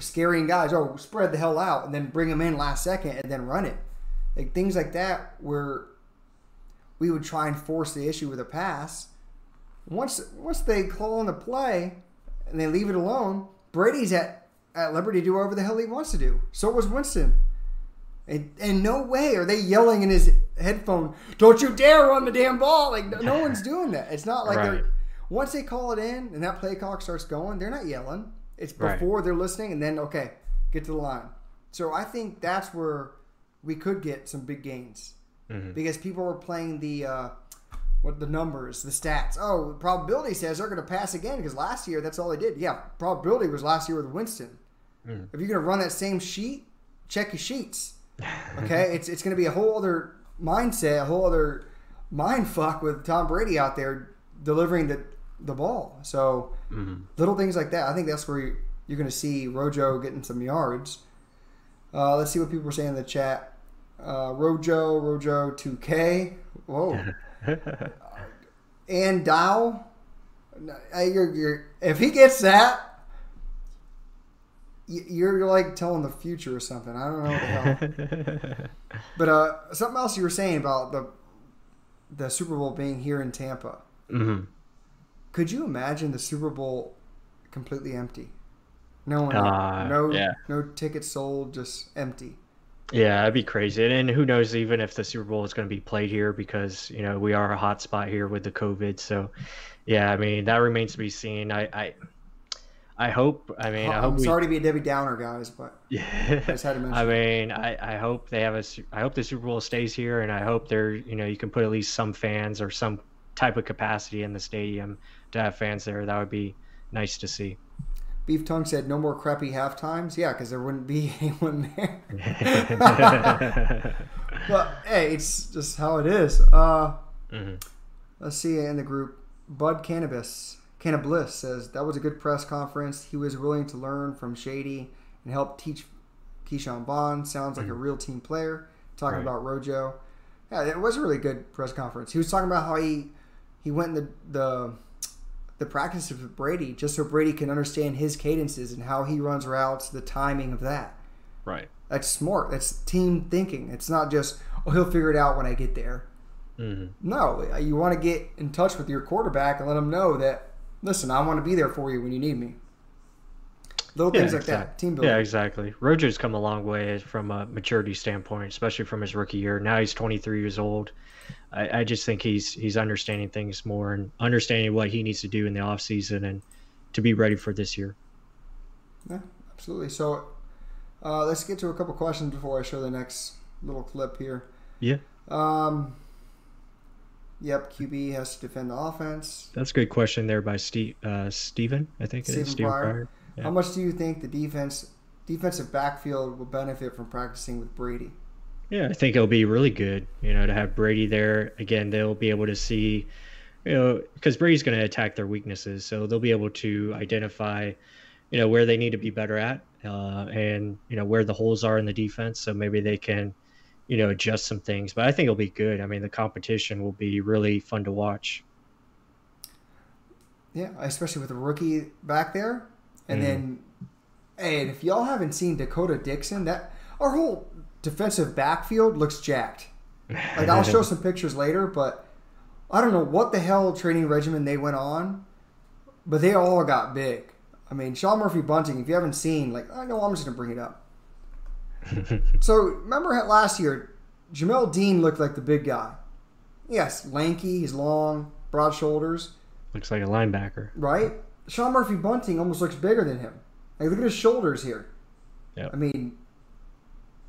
scaring guys. Oh, spread the hell out, and then bring them in last second, and then run it. Like things like that, where we would try and force the issue with a pass. Once once they call on the play and they leave it alone, Brady's at at liberty to do whatever the hell he wants to do. So was Winston. And, and no way are they yelling in his headphone, "Don't you dare run the damn ball!" Like no, no one's doing that. It's not like Right. they're once they call it in and that play clock starts going, they're not yelling. It's Right. before they're listening, and then okay, get to the line. So I think that's where we could get some big gains Mm-hmm. because people were playing the uh, what the numbers, the stats. Oh, probability says they're going to pass again because last year that's all they did. Yeah, probability was last year with Winston. Mm. If you're going to run that same sheet, check your sheets. Okay, it's it's going to be a whole other mindset, a whole other mind fuck with Tom Brady out there delivering the the ball. So little things like that. I think that's where you, you're going to see Rojo getting some yards. Uh, let's see what people are saying in the chat. Uh, Rojo, Rojo 2K. Whoa. and Dow. Uh, You're, you're, if he gets that, you're, you're like telling the future or something. I don't know what the hell. But uh, something else you were saying about the the Super Bowl being here in Tampa. hmm Could you imagine the Super Bowl completely empty? No one, Uh, no, yeah. no tickets sold, just empty. Yeah, that'd be crazy. And, who knows even if the Super Bowl is going to be played here because, you know, we are a hot spot here with the COVID. So, yeah, I mean, that remains to be seen. I, I, I hope. I mean, I hope. I'm we, to be a Debbie Downer, guys, but Yeah. just had to mention I mean, I, I hope they have a. I hope the Super Bowl stays here, and I hope there. You know, you can put at least some fans or some type of capacity in the stadium to have fans there. That would be nice to see. Beef Tongue said no more crappy half times. Yeah, because there wouldn't be anyone there. but hey, it's just how it is. Uh, Mhm. Let's see in the group. Bud Cannabis, Cannabliss says that was a good press conference. He was willing to learn from Shady and help teach Ke'Shawn Vaughn. Sounds like a real team player. Talking Mm-hmm. Right. about Rojo. Yeah, it was a really good press conference. He was talking about how he he went in the the the practice of Brady just so Brady can understand his cadences and how he runs routes, the timing of that. right. That's smart. That's team thinking. It's not just oh he'll figure it out when I get there. hmm No, you want to get in touch with your quarterback and let him know that listen, I want to be there for you when you need me. Little things like that, team building. Yeah, exactly. Roger's come a long way from a maturity standpoint, especially from his rookie year. Now he's 23 years old. I, I just think he's he's understanding things more and understanding what he needs to do in the offseason and to be ready for this year. Yeah, absolutely. So uh, let's get to a couple questions before I show the next little clip here. Yeah, Um, yep, QB has to defend the offense. that's a good question there by Steve uh, Steven, I think it Stephen is Steven Pryor. Pryor. Yeah. How much do you think the defense defensive backfield will benefit from practicing with Brady? Yeah, I think it'll be really good, you know, to have Brady there. Again, they'll be able to see, you know, because Brady's going to attack their weaknesses. So they'll be able to identify, you know, where they need to be better at uh, and, you know, where the holes are in the defense. So maybe they can, you know, adjust some things. But I think it'll be good. I mean, the competition will be really fun to watch. Yeah, especially with a rookie back there. And Mhm. then, hey, and if y'all haven't seen Dakota Dixon, that our whole defensive backfield looks jacked. Like I'll show some pictures later, but I don't know what the hell training regimen they went on, but they all got big. I mean, Sean Murphy Bunting. If you haven't seen, like, I know I'm just gonna bring it up. so remember last year, Jamel Dean looked like the big guy. Yes, lanky, he's long, broad shoulders Looks like a linebacker. right? Sean Murphy Bunting almost looks bigger than him. Like look at his shoulders here. Yep. I mean,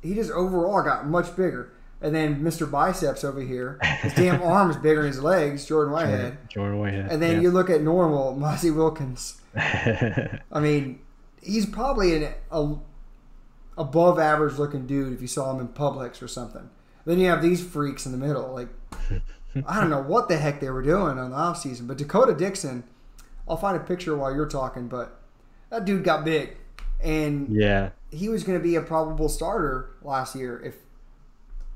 he just overall got much bigger. And then Mr. Biceps over here, his damn arms bigger than his legs, Jordan Whitehead. Jordan Whitehead. And then you look at normal Mozzie Wilkins. I mean, he's probably an a, above average looking dude if you saw him in Publix or something. Then you have these freaks in the middle. Like, I don't know what the heck they were doing on the off season. But Dakota Dixon, I'll find a picture while you're talking, but that dude got big. And yeah. he was going to be a probable starter last year if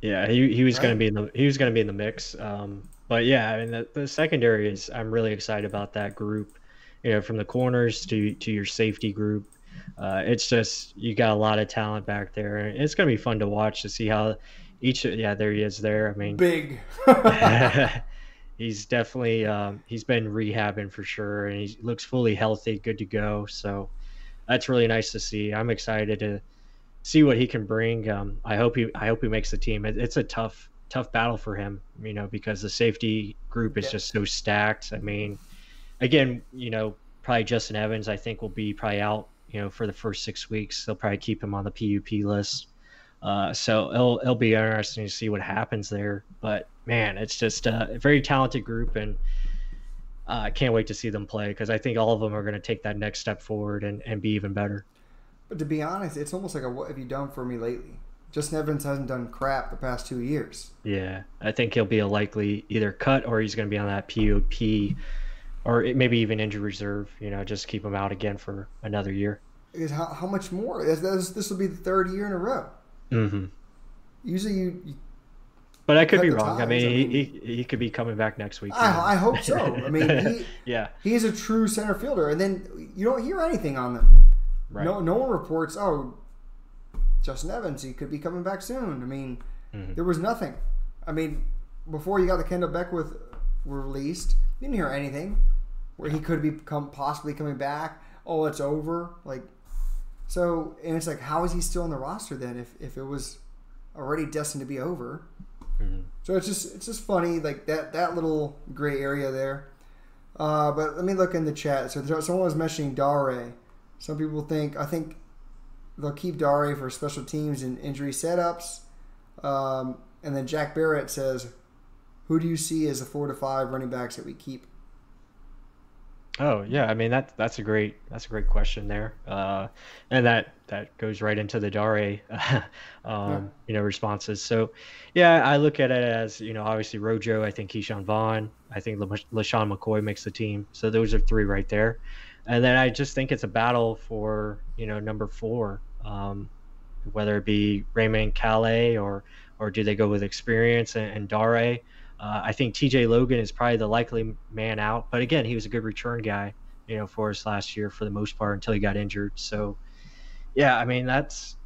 Yeah, he he was going to be in the he was going to be in the mix. Um, but yeah, I mean the, the secondary is I'm really excited about that group. You know, from the corners to to your safety group, uh, it's just you got a lot of talent back there, and it's going to be fun to watch to see how each. Yeah, there he is. There, I mean, big. he's definitely um, he's been rehabbing for sure, and he looks fully healthy, good to go. So that's really nice to see. I'm excited to see what he can bring. Um, I hope he I hope he makes the team. It, it's a tough tough battle for him, you know, because the safety group is Yeah. just so stacked. I mean, again, you know, probably Justin Evans I think will be probably out, you know, for the first six weeks. They'll probably keep him on the PUP list. Uh, so it'll it'll be interesting to see what happens there. But man, it's just uh, a very talented group, and uh, I can't wait to see them play because I think all of them are going to take that next step forward and, and be even better. But to be honest, it's almost like a what have you done for me lately? Justin Evans hasn't done crap the past two years. Yeah, I think he'll be a likely either cut or he's going to be on that PUP or it- maybe even injury reserve. You know, just keep him out again for another year. Because how, how much more? This, this, will be the third year in a row. hmm Usually you, you But I could be wrong. I mean, I mean- he, he he could be coming back next week. I, I hope so. I mean, he, yeah, he's a true center fielder, and then you don't hear anything on them. right. No, no one reports. Oh, Justin Evans, he could be coming back soon. I mean, Mhm. there was nothing. I mean, before you got the Kendall Beckwith released, you didn't hear anything where he could be come possibly coming back. Oh, it's over. Like, so and it's like, how is he still on the roster then? If if it was already destined to be over. Mhm. So it's just it's just funny like that that little gray area there. Uh, but let me look in the chat. So there, someone was mentioning Dare. Some people think I think they'll keep Dare for special teams and injury setups. Um, and then Jack Barrett says, "Who do you see as the four to five running backs that we keep?" Oh yeah, I mean that that's a great that's a great question there, uh, and that that goes right into the Dare, um, yeah. you know, responses. So, yeah, I look at it as you know, obviously Rojo. I think Ke'Shawn Vaughn. I think LeSean McCoy makes the team. So those are three right there, and then I just think it's a battle for you know number four, um, whether it be Raymond Calais or or do they go with experience and, and Dare. Uh, I think TJ Logan is probably the likely man out, but again, he was a good return guy, you know, for us last year for the most part until he got injured. So, yeah, I mean that's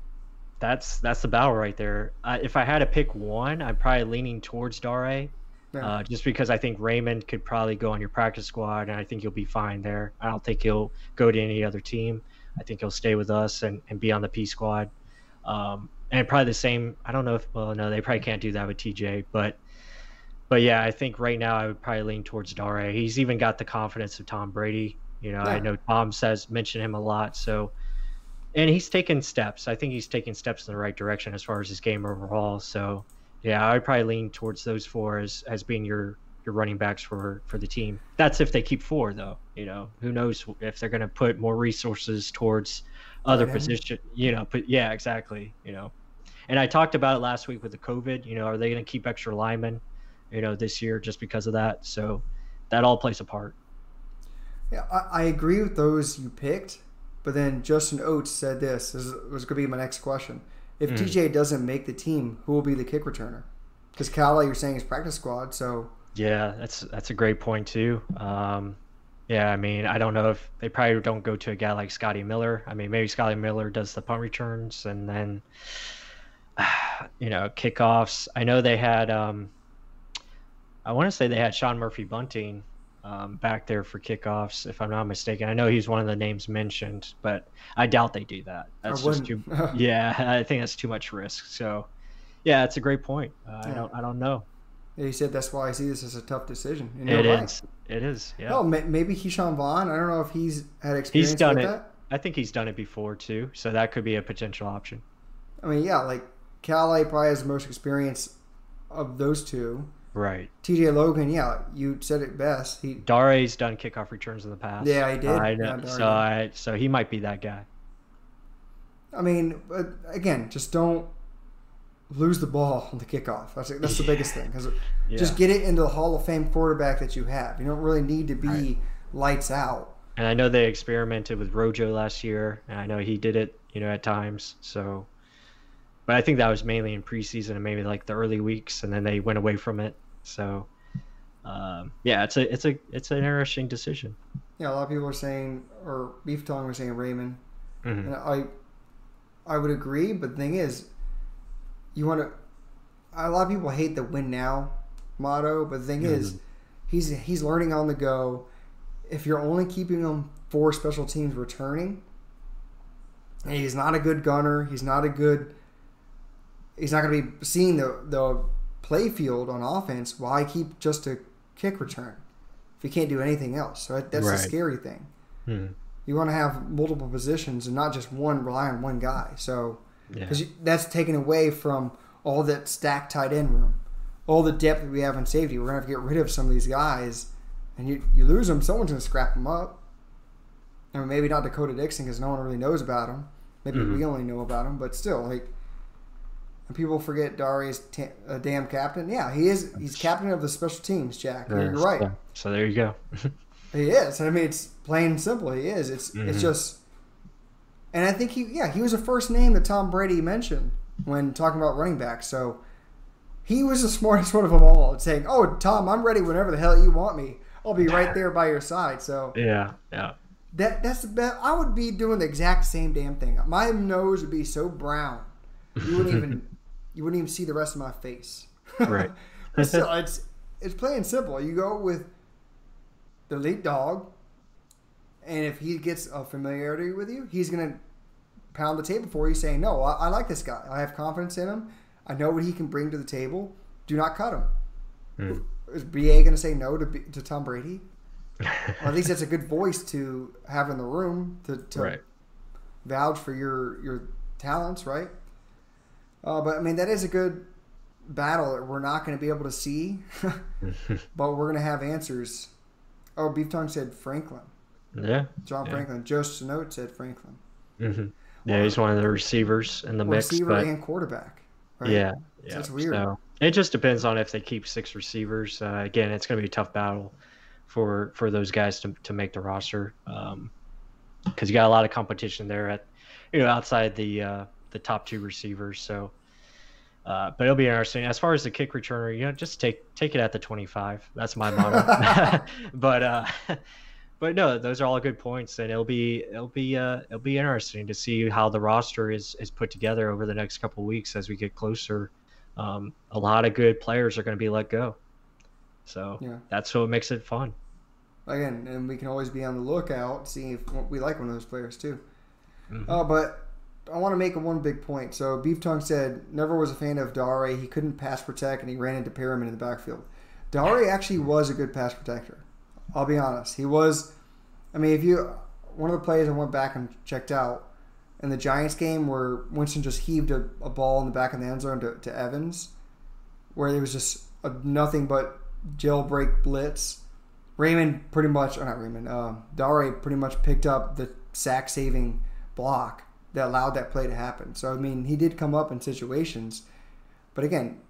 that's that's the battle right there. Uh, if I had to pick one, I'm probably leaning towards Dare, yeah. uh, just because I think Raymond could probably go on your practice squad, and I think he'll be fine there. I don't think he'll go to any other team. I think he'll stay with us and, and be on the P squad. Um, and probably the same. I don't know if well, no, they probably can't do that with TJ, but but yeah, I think right now I would probably lean towards Dare. He's even got the confidence of Tom Brady. You know, yeah. I know Tom says mention him a lot. So, and he's taken steps. I think he's taking steps in the right direction as far as his game overall. So, yeah, I would probably lean towards those four as as being your your running backs for for the team. That's if they keep four, though. You know, who knows if they're going to put more resources towards other position. You know, but yeah, exactly. You know, and I talked about it last week with the COVID. You know, are they going to keep extra linemen? You know, this year just because of that. So that all plays a part. Yeah, I, I agree with those you picked, but then Justin Oates said this. This was going to be my next question. If mm. TJ doesn't make the team, who will be the kick returner? Because Calais, you're saying is practice squad, so yeah, that's that's a great point too. Um, yeah, I mean, I don't know if they probably don't go to a guy like Scotty Miller. I mean, maybe Scotty Miller does the punt returns and then, you know, kickoffs. I know they had um, I want to say they had Sean Murphy Bunting um, back there for kickoffs, if I'm not mistaken. I know he's one of the names mentioned, but I doubt they do that. That's just too. yeah, I think that's too much risk. So, yeah, it's a great point. Uh, yeah. I don't. I don't know. Yeah, he said that's why I see this as a tough decision. It right. is. It is. Yeah. No, maybe Ke'Shawn Vaughn. I don't know if he's had experience. He's done it. That. I think he's done it before too, so that could be a potential option. I mean, yeah, like Calais probably has the most experience of those two. Right. TJ Logan, yeah, you said it best. He Dare's done kickoff returns in the past. Yeah, he did. I know. Yeah, so I so he might be that guy. I mean, again, just don't lose the ball on the kickoff. That's that's the biggest thing because yeah. just get it into the Hall of Fame quarterback that you have. You don't really need to be right. lights out. And I know they experimented with Rojo last year, and I know he did it, you know, at times. So, but I think that was mainly in preseason and maybe like the early weeks, and then they went away from it. So, um, yeah, it's a it's a it's an interesting decision. Yeah, a lot of people are saying, or Beef Tongue was saying Raymond, mm-hmm. and I I would agree. But the thing is, you want to. A lot of people hate the win now motto, but the thing mm-hmm. is, he's he's learning on the go. If you're only keeping him for special teams returning, he's not a good gunner. He's not a good. He's not going to be seeing the the play field on offense, why keep just a kick return if you can't do anything else? So that's right. the scary thing. Hmm. You want to have multiple positions and not just one rely on one guy. So because yeah. that's taken away from all that stacked tight end room, all the depth that we have in safety. We're gonna have to get rid of some of these guys, and you you lose them. Someone's gonna scrap them up. I mean, maybe not Dakota Dixon because no one really knows about him. Maybe mm-hmm. we only know about him, but still, like and people forget Darius t- a a damn captain. Yeah, he is. He's captain of the special teams, Jack. You're right. So there you go. he is. I mean, it's plain and simple. He is. It's mm-hmm. it's just, and I think he yeah he was the first name that Tom Brady mentioned when talking about running backs. So he was the smartest one of them all, saying, "Oh, Tom, I'm ready whenever the hell you want me. I'll be right there by your side." So yeah, yeah. That that's the best. I would be doing the exact same damn thing. My nose would be so brown, you wouldn't even you wouldn't even see the rest of my face. Right. still, it's it's plain and simple. You go with the lead dog, and if he gets a familiarity with you, he's gonna pound the table for you, saying, "No, I, I like this guy. I have confidence in him. I know what he can bring to the table. Do not cut him." Mm. Is BA going to say no to, to Tom Brady? or at least that's a good voice to have in the room to, to right. vouch for your your talents, right? Uh, but I mean, that is a good battle that we're not going to be able to see, but we're going to have answers. Oh, Beef Tongue said Franklin. Yeah. John Yeah. Franklin. Joe Snote said Franklin. hmm Yeah, he's one of the receivers in the mix, Receiver but and quarterback. Right? yeah, yeah. That's weird. So it just depends on if they keep six receivers. Uh, again, it's going to be a tough battle for for those guys to to make the roster because you got a lot of competition there at you know outside the uh, the top two receivers. So. Uh, but it'll be interesting. As far as the kick returner, you know, just take take it at the 25. That's my motto. but uh, but no, those are all good points, and it'll be it'll be uh, it'll be interesting to see how the roster is is put together over the next couple weeks as we get closer. Um, a lot of good players are going to be let go, so Yeah. that's what makes it fun. Again, and we can always be on the lookout, see if we like one of those players too. Mhm. Uh, but I want to make one big point. So Beef Tongue said never was a fan of Dare. He couldn't pass protect, and he ran into Perriman in the backfield. Dare actually was a good pass protector. I'll be honest. He was. I mean, if you one of the plays I went back and checked out in the Giants game where Winston just heaved a, a ball in the back of the end zone to, to Evans, where there was just a nothing but jailbreak blitz. Raymond pretty much, or not Raymond, um, Dare pretty much picked up the sack saving block that allowed that play to happen. So, I mean, he did come up in situations. But again,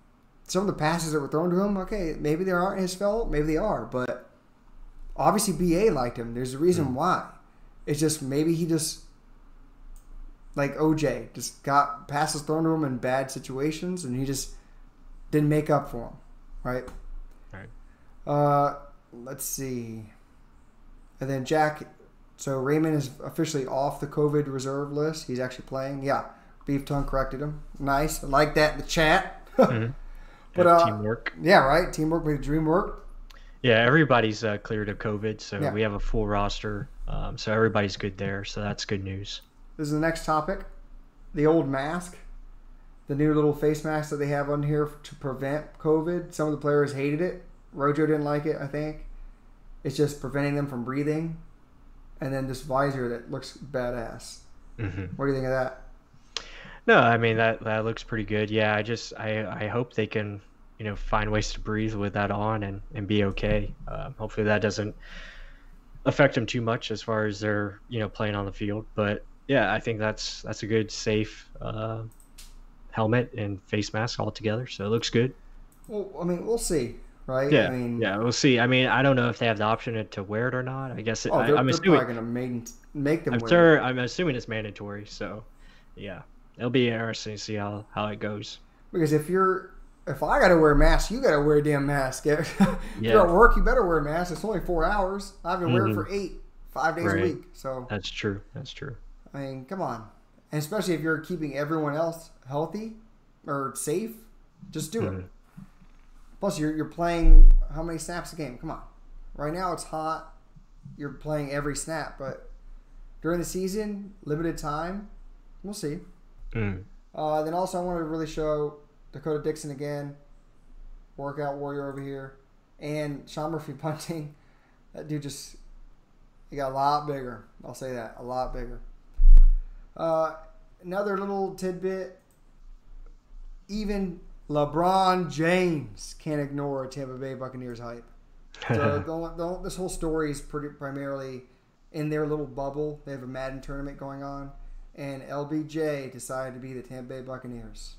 some of the passes that were thrown to him, okay, maybe they aren't his fault, maybe they are. But obviously, BA liked him. There's a reason why. It's just maybe he just, like OJ, just got passes thrown to him in bad situations and he just didn't make up for them, right? Right. Uh, let's see. And then Jack, so Raymond is officially off the COVID reserve list. He's actually playing. Yeah, Beef Tongue corrected him. Nice. I like that in the chat. Mhm. But, uh, teamwork. yeah, right. Teamwork made the dream work. Yeah, everybody's uh, cleared of COVID, so Yeah. we have a full roster. Um, so everybody's good there. So that's good news. This is the next topic. The old mask. The new little face mask that they have on here to prevent COVID. Some of the players hated it. Rojo didn't like it, I think. It's just preventing them from breathing. And then this visor that looks badass. hmm What do you think of that? No, I mean that that looks pretty good. Yeah, I just I I hope they can you know find ways to breathe with that on and and be okay. Um, hopefully that doesn't affect them too much as far as they're you know playing on the field. But yeah, I think that's that's a good safe uh, helmet and face mask all together. So it looks good. Well, I mean, we'll see, right? Yeah, I mean, yeah, we'll see. I mean, I don't know if they have the option to wear it or not. I guess it, Oh, I, they're, I'm they're assuming. probably gonna make make them. I'm wear sure. it. I'm assuming it's mandatory. So yeah, it'll be interesting to see how how it goes. because if you're if I gotta wear a mask, you gotta wear a damn mask. if Yeah. you're at work, you better wear a mask. It's only four hours. I have been wear it Mhm. for eight, five days Right. a week. So That's true. That's true. I mean, come on. And especially if you're keeping everyone else healthy or safe, just do Mhm. it. Plus, you're you're playing how many snaps a game? Come on. Right now it's hot. You're playing every snap, but during the season, limited time, we'll see. Mm. Uh, then also, I want to really show Dakota Dixon again, workout warrior over here, and Sean Murphy punting. That dude just he got a lot bigger. I'll say that a lot bigger. Uh, another little tidbit. Even LeBron James can't ignore Tampa Bay Buccaneers hype. So don't, don't, this whole story is pretty primarily in their little bubble. They have a Madden tournament going on, and LBJ decided to be the Tampa Bay Buccaneers.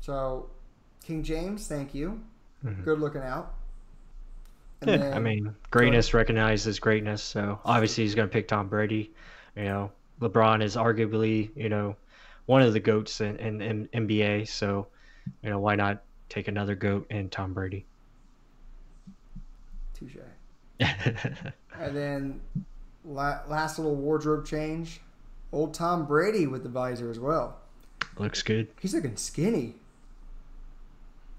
So, King James, thank you. Mhm. Good looking out. And Yeah, then- I mean, greatness recognizes greatness. So obviously he's going to pick Tom Brady. You know, LeBron is arguably, you know, one of the goats in, in, in NBA. So, you know, why not take another goat and Tom Brady? touche. And then la- last little wardrobe change. Old Tom Brady with the visor as well. Looks good. He's looking skinny.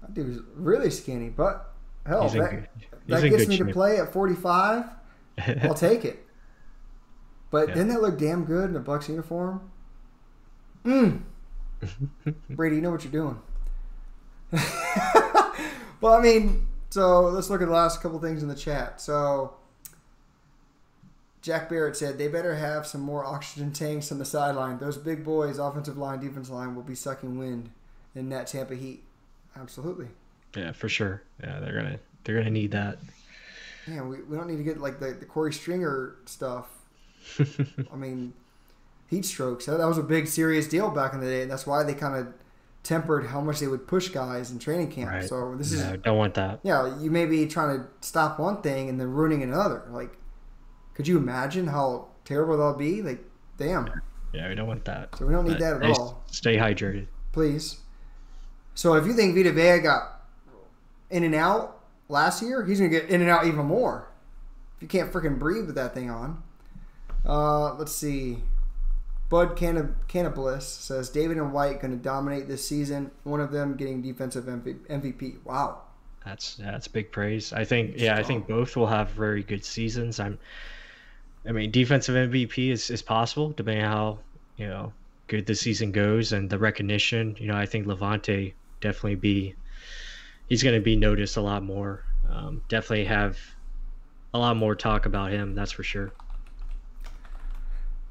That dude's really skinny, but hell, He's that, good- that gets me to play at 45. I'll take it. But Yeah. didn't that look damn good in a Bucs uniform? Mm. Brady, you know what you're doing. well, I mean, so let's look at the last couple things in the chat. So, Jack Barrett said they better have some more oxygen tanks on the sideline. Those big boys, offensive line, defensive line, will be sucking wind in that Tampa Heat. Absolutely. Yeah, for sure. Yeah, they're gonna they're gonna need that. Yeah, we, we don't need to get like the, the Korey Stringer stuff. I mean, heat strokes. That, that was a big serious deal back in the day, and that's why they kind of tempered how much they would push guys in training camp. Right. So this No, is don't want that. yeah, you may be trying to stop one thing and then ruining another. Like, could you imagine how terrible that'll be? Like, damn. Yeah, we don't want that. So we don't need But that at stay- all. Stay hydrated. Please. So if you think Vita Vea got in and out last year, he's gonna get in and out even more. If you can't freaking breathe with that thing on. Uh, let's see. Bud Cannibalists says David and White going to dominate this season. One of them getting defensive MVP. Wow. That's that's big praise. I think yeah, I think both will have very good seasons. I'm I mean, defensive MVP is, is possible depending on how, you know, good the season goes and the recognition. You know, I think Lavonte definitely be he's gonna be noticed a lot more. Um, definitely have a lot more talk about him, that's for sure.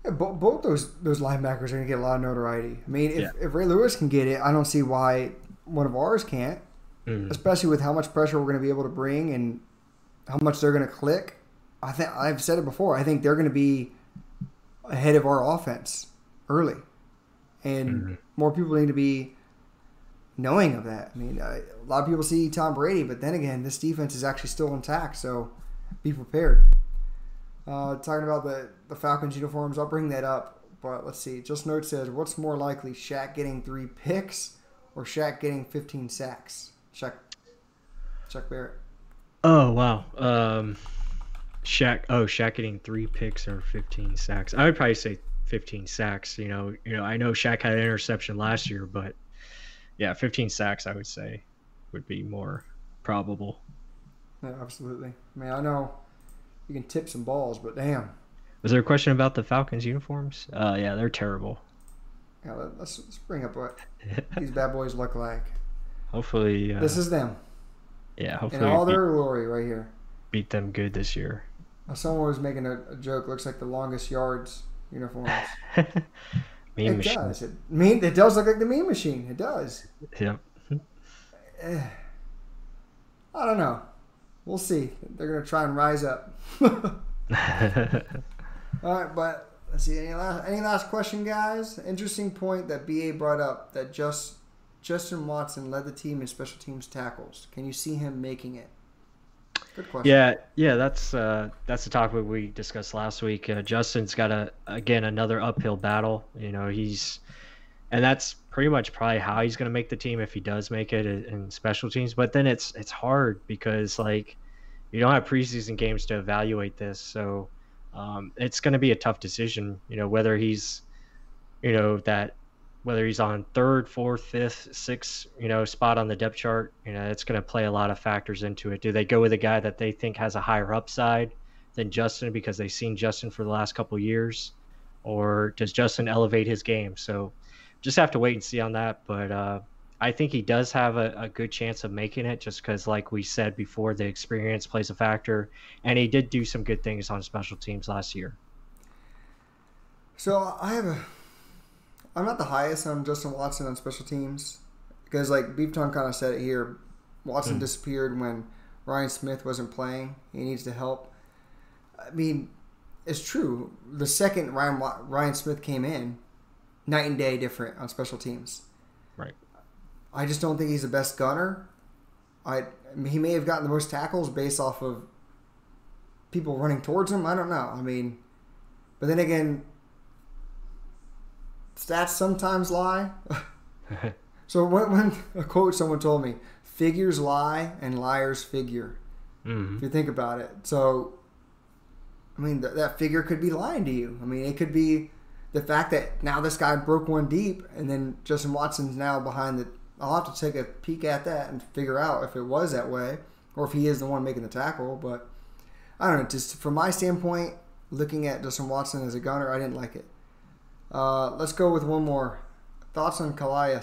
Yeah, bo- both those those linebackers are going to get a lot of notoriety. I mean, if, Yeah. if Ray Lewis can get it, I don't see why one of ours can't. Mm. Especially with how much pressure we're going to be able to bring and how much they're going to click. I think I've said it before. I think they're going to be ahead of our offense early, and Mm-hmm. more people need to be knowing of that. I mean, a lot of people see Tom Brady, but then again, this defense is actually still intact. So be prepared. Uh, talking about the, the Falcons uniforms, I'll bring that up. But let's see. Just note says, what's more likely, Shaq getting three picks or Shaq getting 15 sacks? Shaq, Shaq Barrett. Oh wow. Um Shaq oh Shaq getting three picks or fifteen sacks. I would probably say fifteen sacks. You know, you know, I know Shaq had an interception last year, but yeah, fifteen sacks I would say would be more probable. Yeah, absolutely. I mean, I know you can tip some balls, but damn. Was there a question about the Falcons uniforms? Uh yeah, they're terrible. Yeah, let- let's, let's bring up what these bad boys look like. Hopefully uh, This is them yeah, in hopefully all beat, their glory right here. beat them good this year. Someone was making a, a joke. Looks like the longest yards uniforms. Mean it machine. does. It mean it does look like the mean machine. It does. Yep. Eh. I don't know. We'll see. They're gonna try and rise up. All right, but let's see. Any last, any last question, guys? Interesting point that BA brought up that just Justin Watson led the team in special teams tackles. Can you see him making it? Good question. Yeah, yeah, that's uh, that's the topic we discussed last week. Uh, Justin's got a again another uphill battle. You know, he's and that's pretty much probably how he's going to make the team if he does make it in in special teams. But then it's it's hard because like you don't have preseason games to evaluate this, so um, it's going to be a tough decision. You know, whether he's you know that whether he's on third, fourth, fifth, sixth, you know, spot on the depth chart, you know, it's going to play a lot of factors into it. Do they go with a guy that they think has a higher upside than Justin because they've seen Justin for the last couple years, or does Justin elevate his game? So, just have to wait and see on that. But uh, I think he does have a, a good chance of making it, just because, like we said before, the experience plays a factor, and he did do some good things on special teams last year. So I have a. I'm not the highest on Justin Watson on special teams because, like Beef Tongue kind of said it here, Watson hmm. disappeared when Ryan Smith wasn't playing. He needs to help. I mean, it's true. The second Ryan Ryan Smith came in, night and day different on special teams. Right. I just don't think he's the best gunner. I, he may have gotten the most tackles based off of people running towards him. I don't know. I mean, but then again, stats sometimes lie. so when, when a quote someone told me, "Figures lie and liars figure." hmm If you think about it, so I mean th- that figure could be lying to you. I mean it could be the fact that now this guy broke one deep, and then Justin Watson's now behind the. I'll have to take a peek at that and figure out if it was that way, or if he is the one making the tackle. But I don't know. Just from my standpoint, looking at Justin Watson as a gunner, I didn't like it. Uh, let's go with one more. Thoughts on Calais?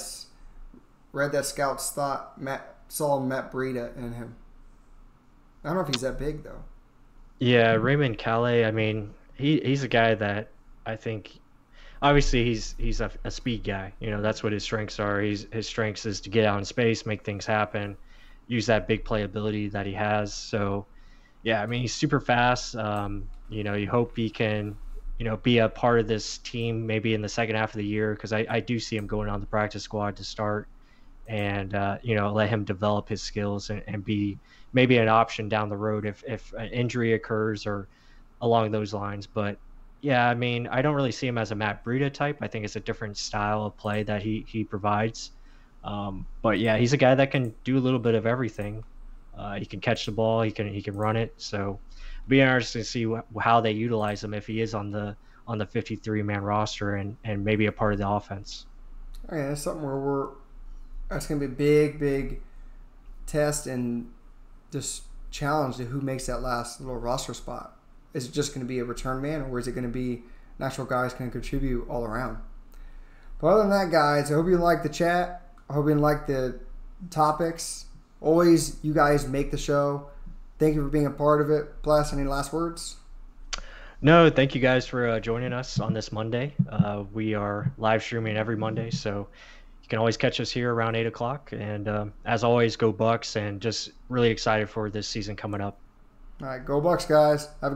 Read that scouts thought Matt saw Matt Breida in him. I don't know if he's that big though. Yeah, Raymond Calais. I mean, he he's a guy that I think obviously he's he's a, a, speed guy. You know, that's what his strengths are. He's his strengths is to get out in space, make things happen, use that big playability that he has. So, yeah, I mean he's super fast. Um, you know, you hope he can, you know, be a part of this team maybe in the second half of the year because I, I do see him going on the practice squad to start, and uh, you know let him develop his skills and, and be maybe an option down the road if if an injury occurs or along those lines. But yeah, I mean, I don't really see him as a Matt Breida type. I think it's a different style of play that he he provides. Um, but yeah, he's a guy that can do a little bit of everything. Uh, he can catch the ball. He can he can run it. So, be interesting to see wh- how they utilize him if he is on the on the 53 man roster and and maybe a part of the offense. Oh, yeah, that's something where we're that's gonna be a big big test and just challenge to who makes that last little roster spot is it just going to be a return man, or is it going to be natural guys can contribute all around? But other than that, guys, I hope you like the chat. I hope you like the topics. Always, you guys make the show. Thank you for being a part of it. Bless, any last words? No, thank you guys for uh, joining us on this Monday. Uh, we are live streaming every Monday, so you can always catch us here around 8 o'clock. And um, as always, go Bucs, and just really excited for this season coming up. All right, go Bucs, guys. Have a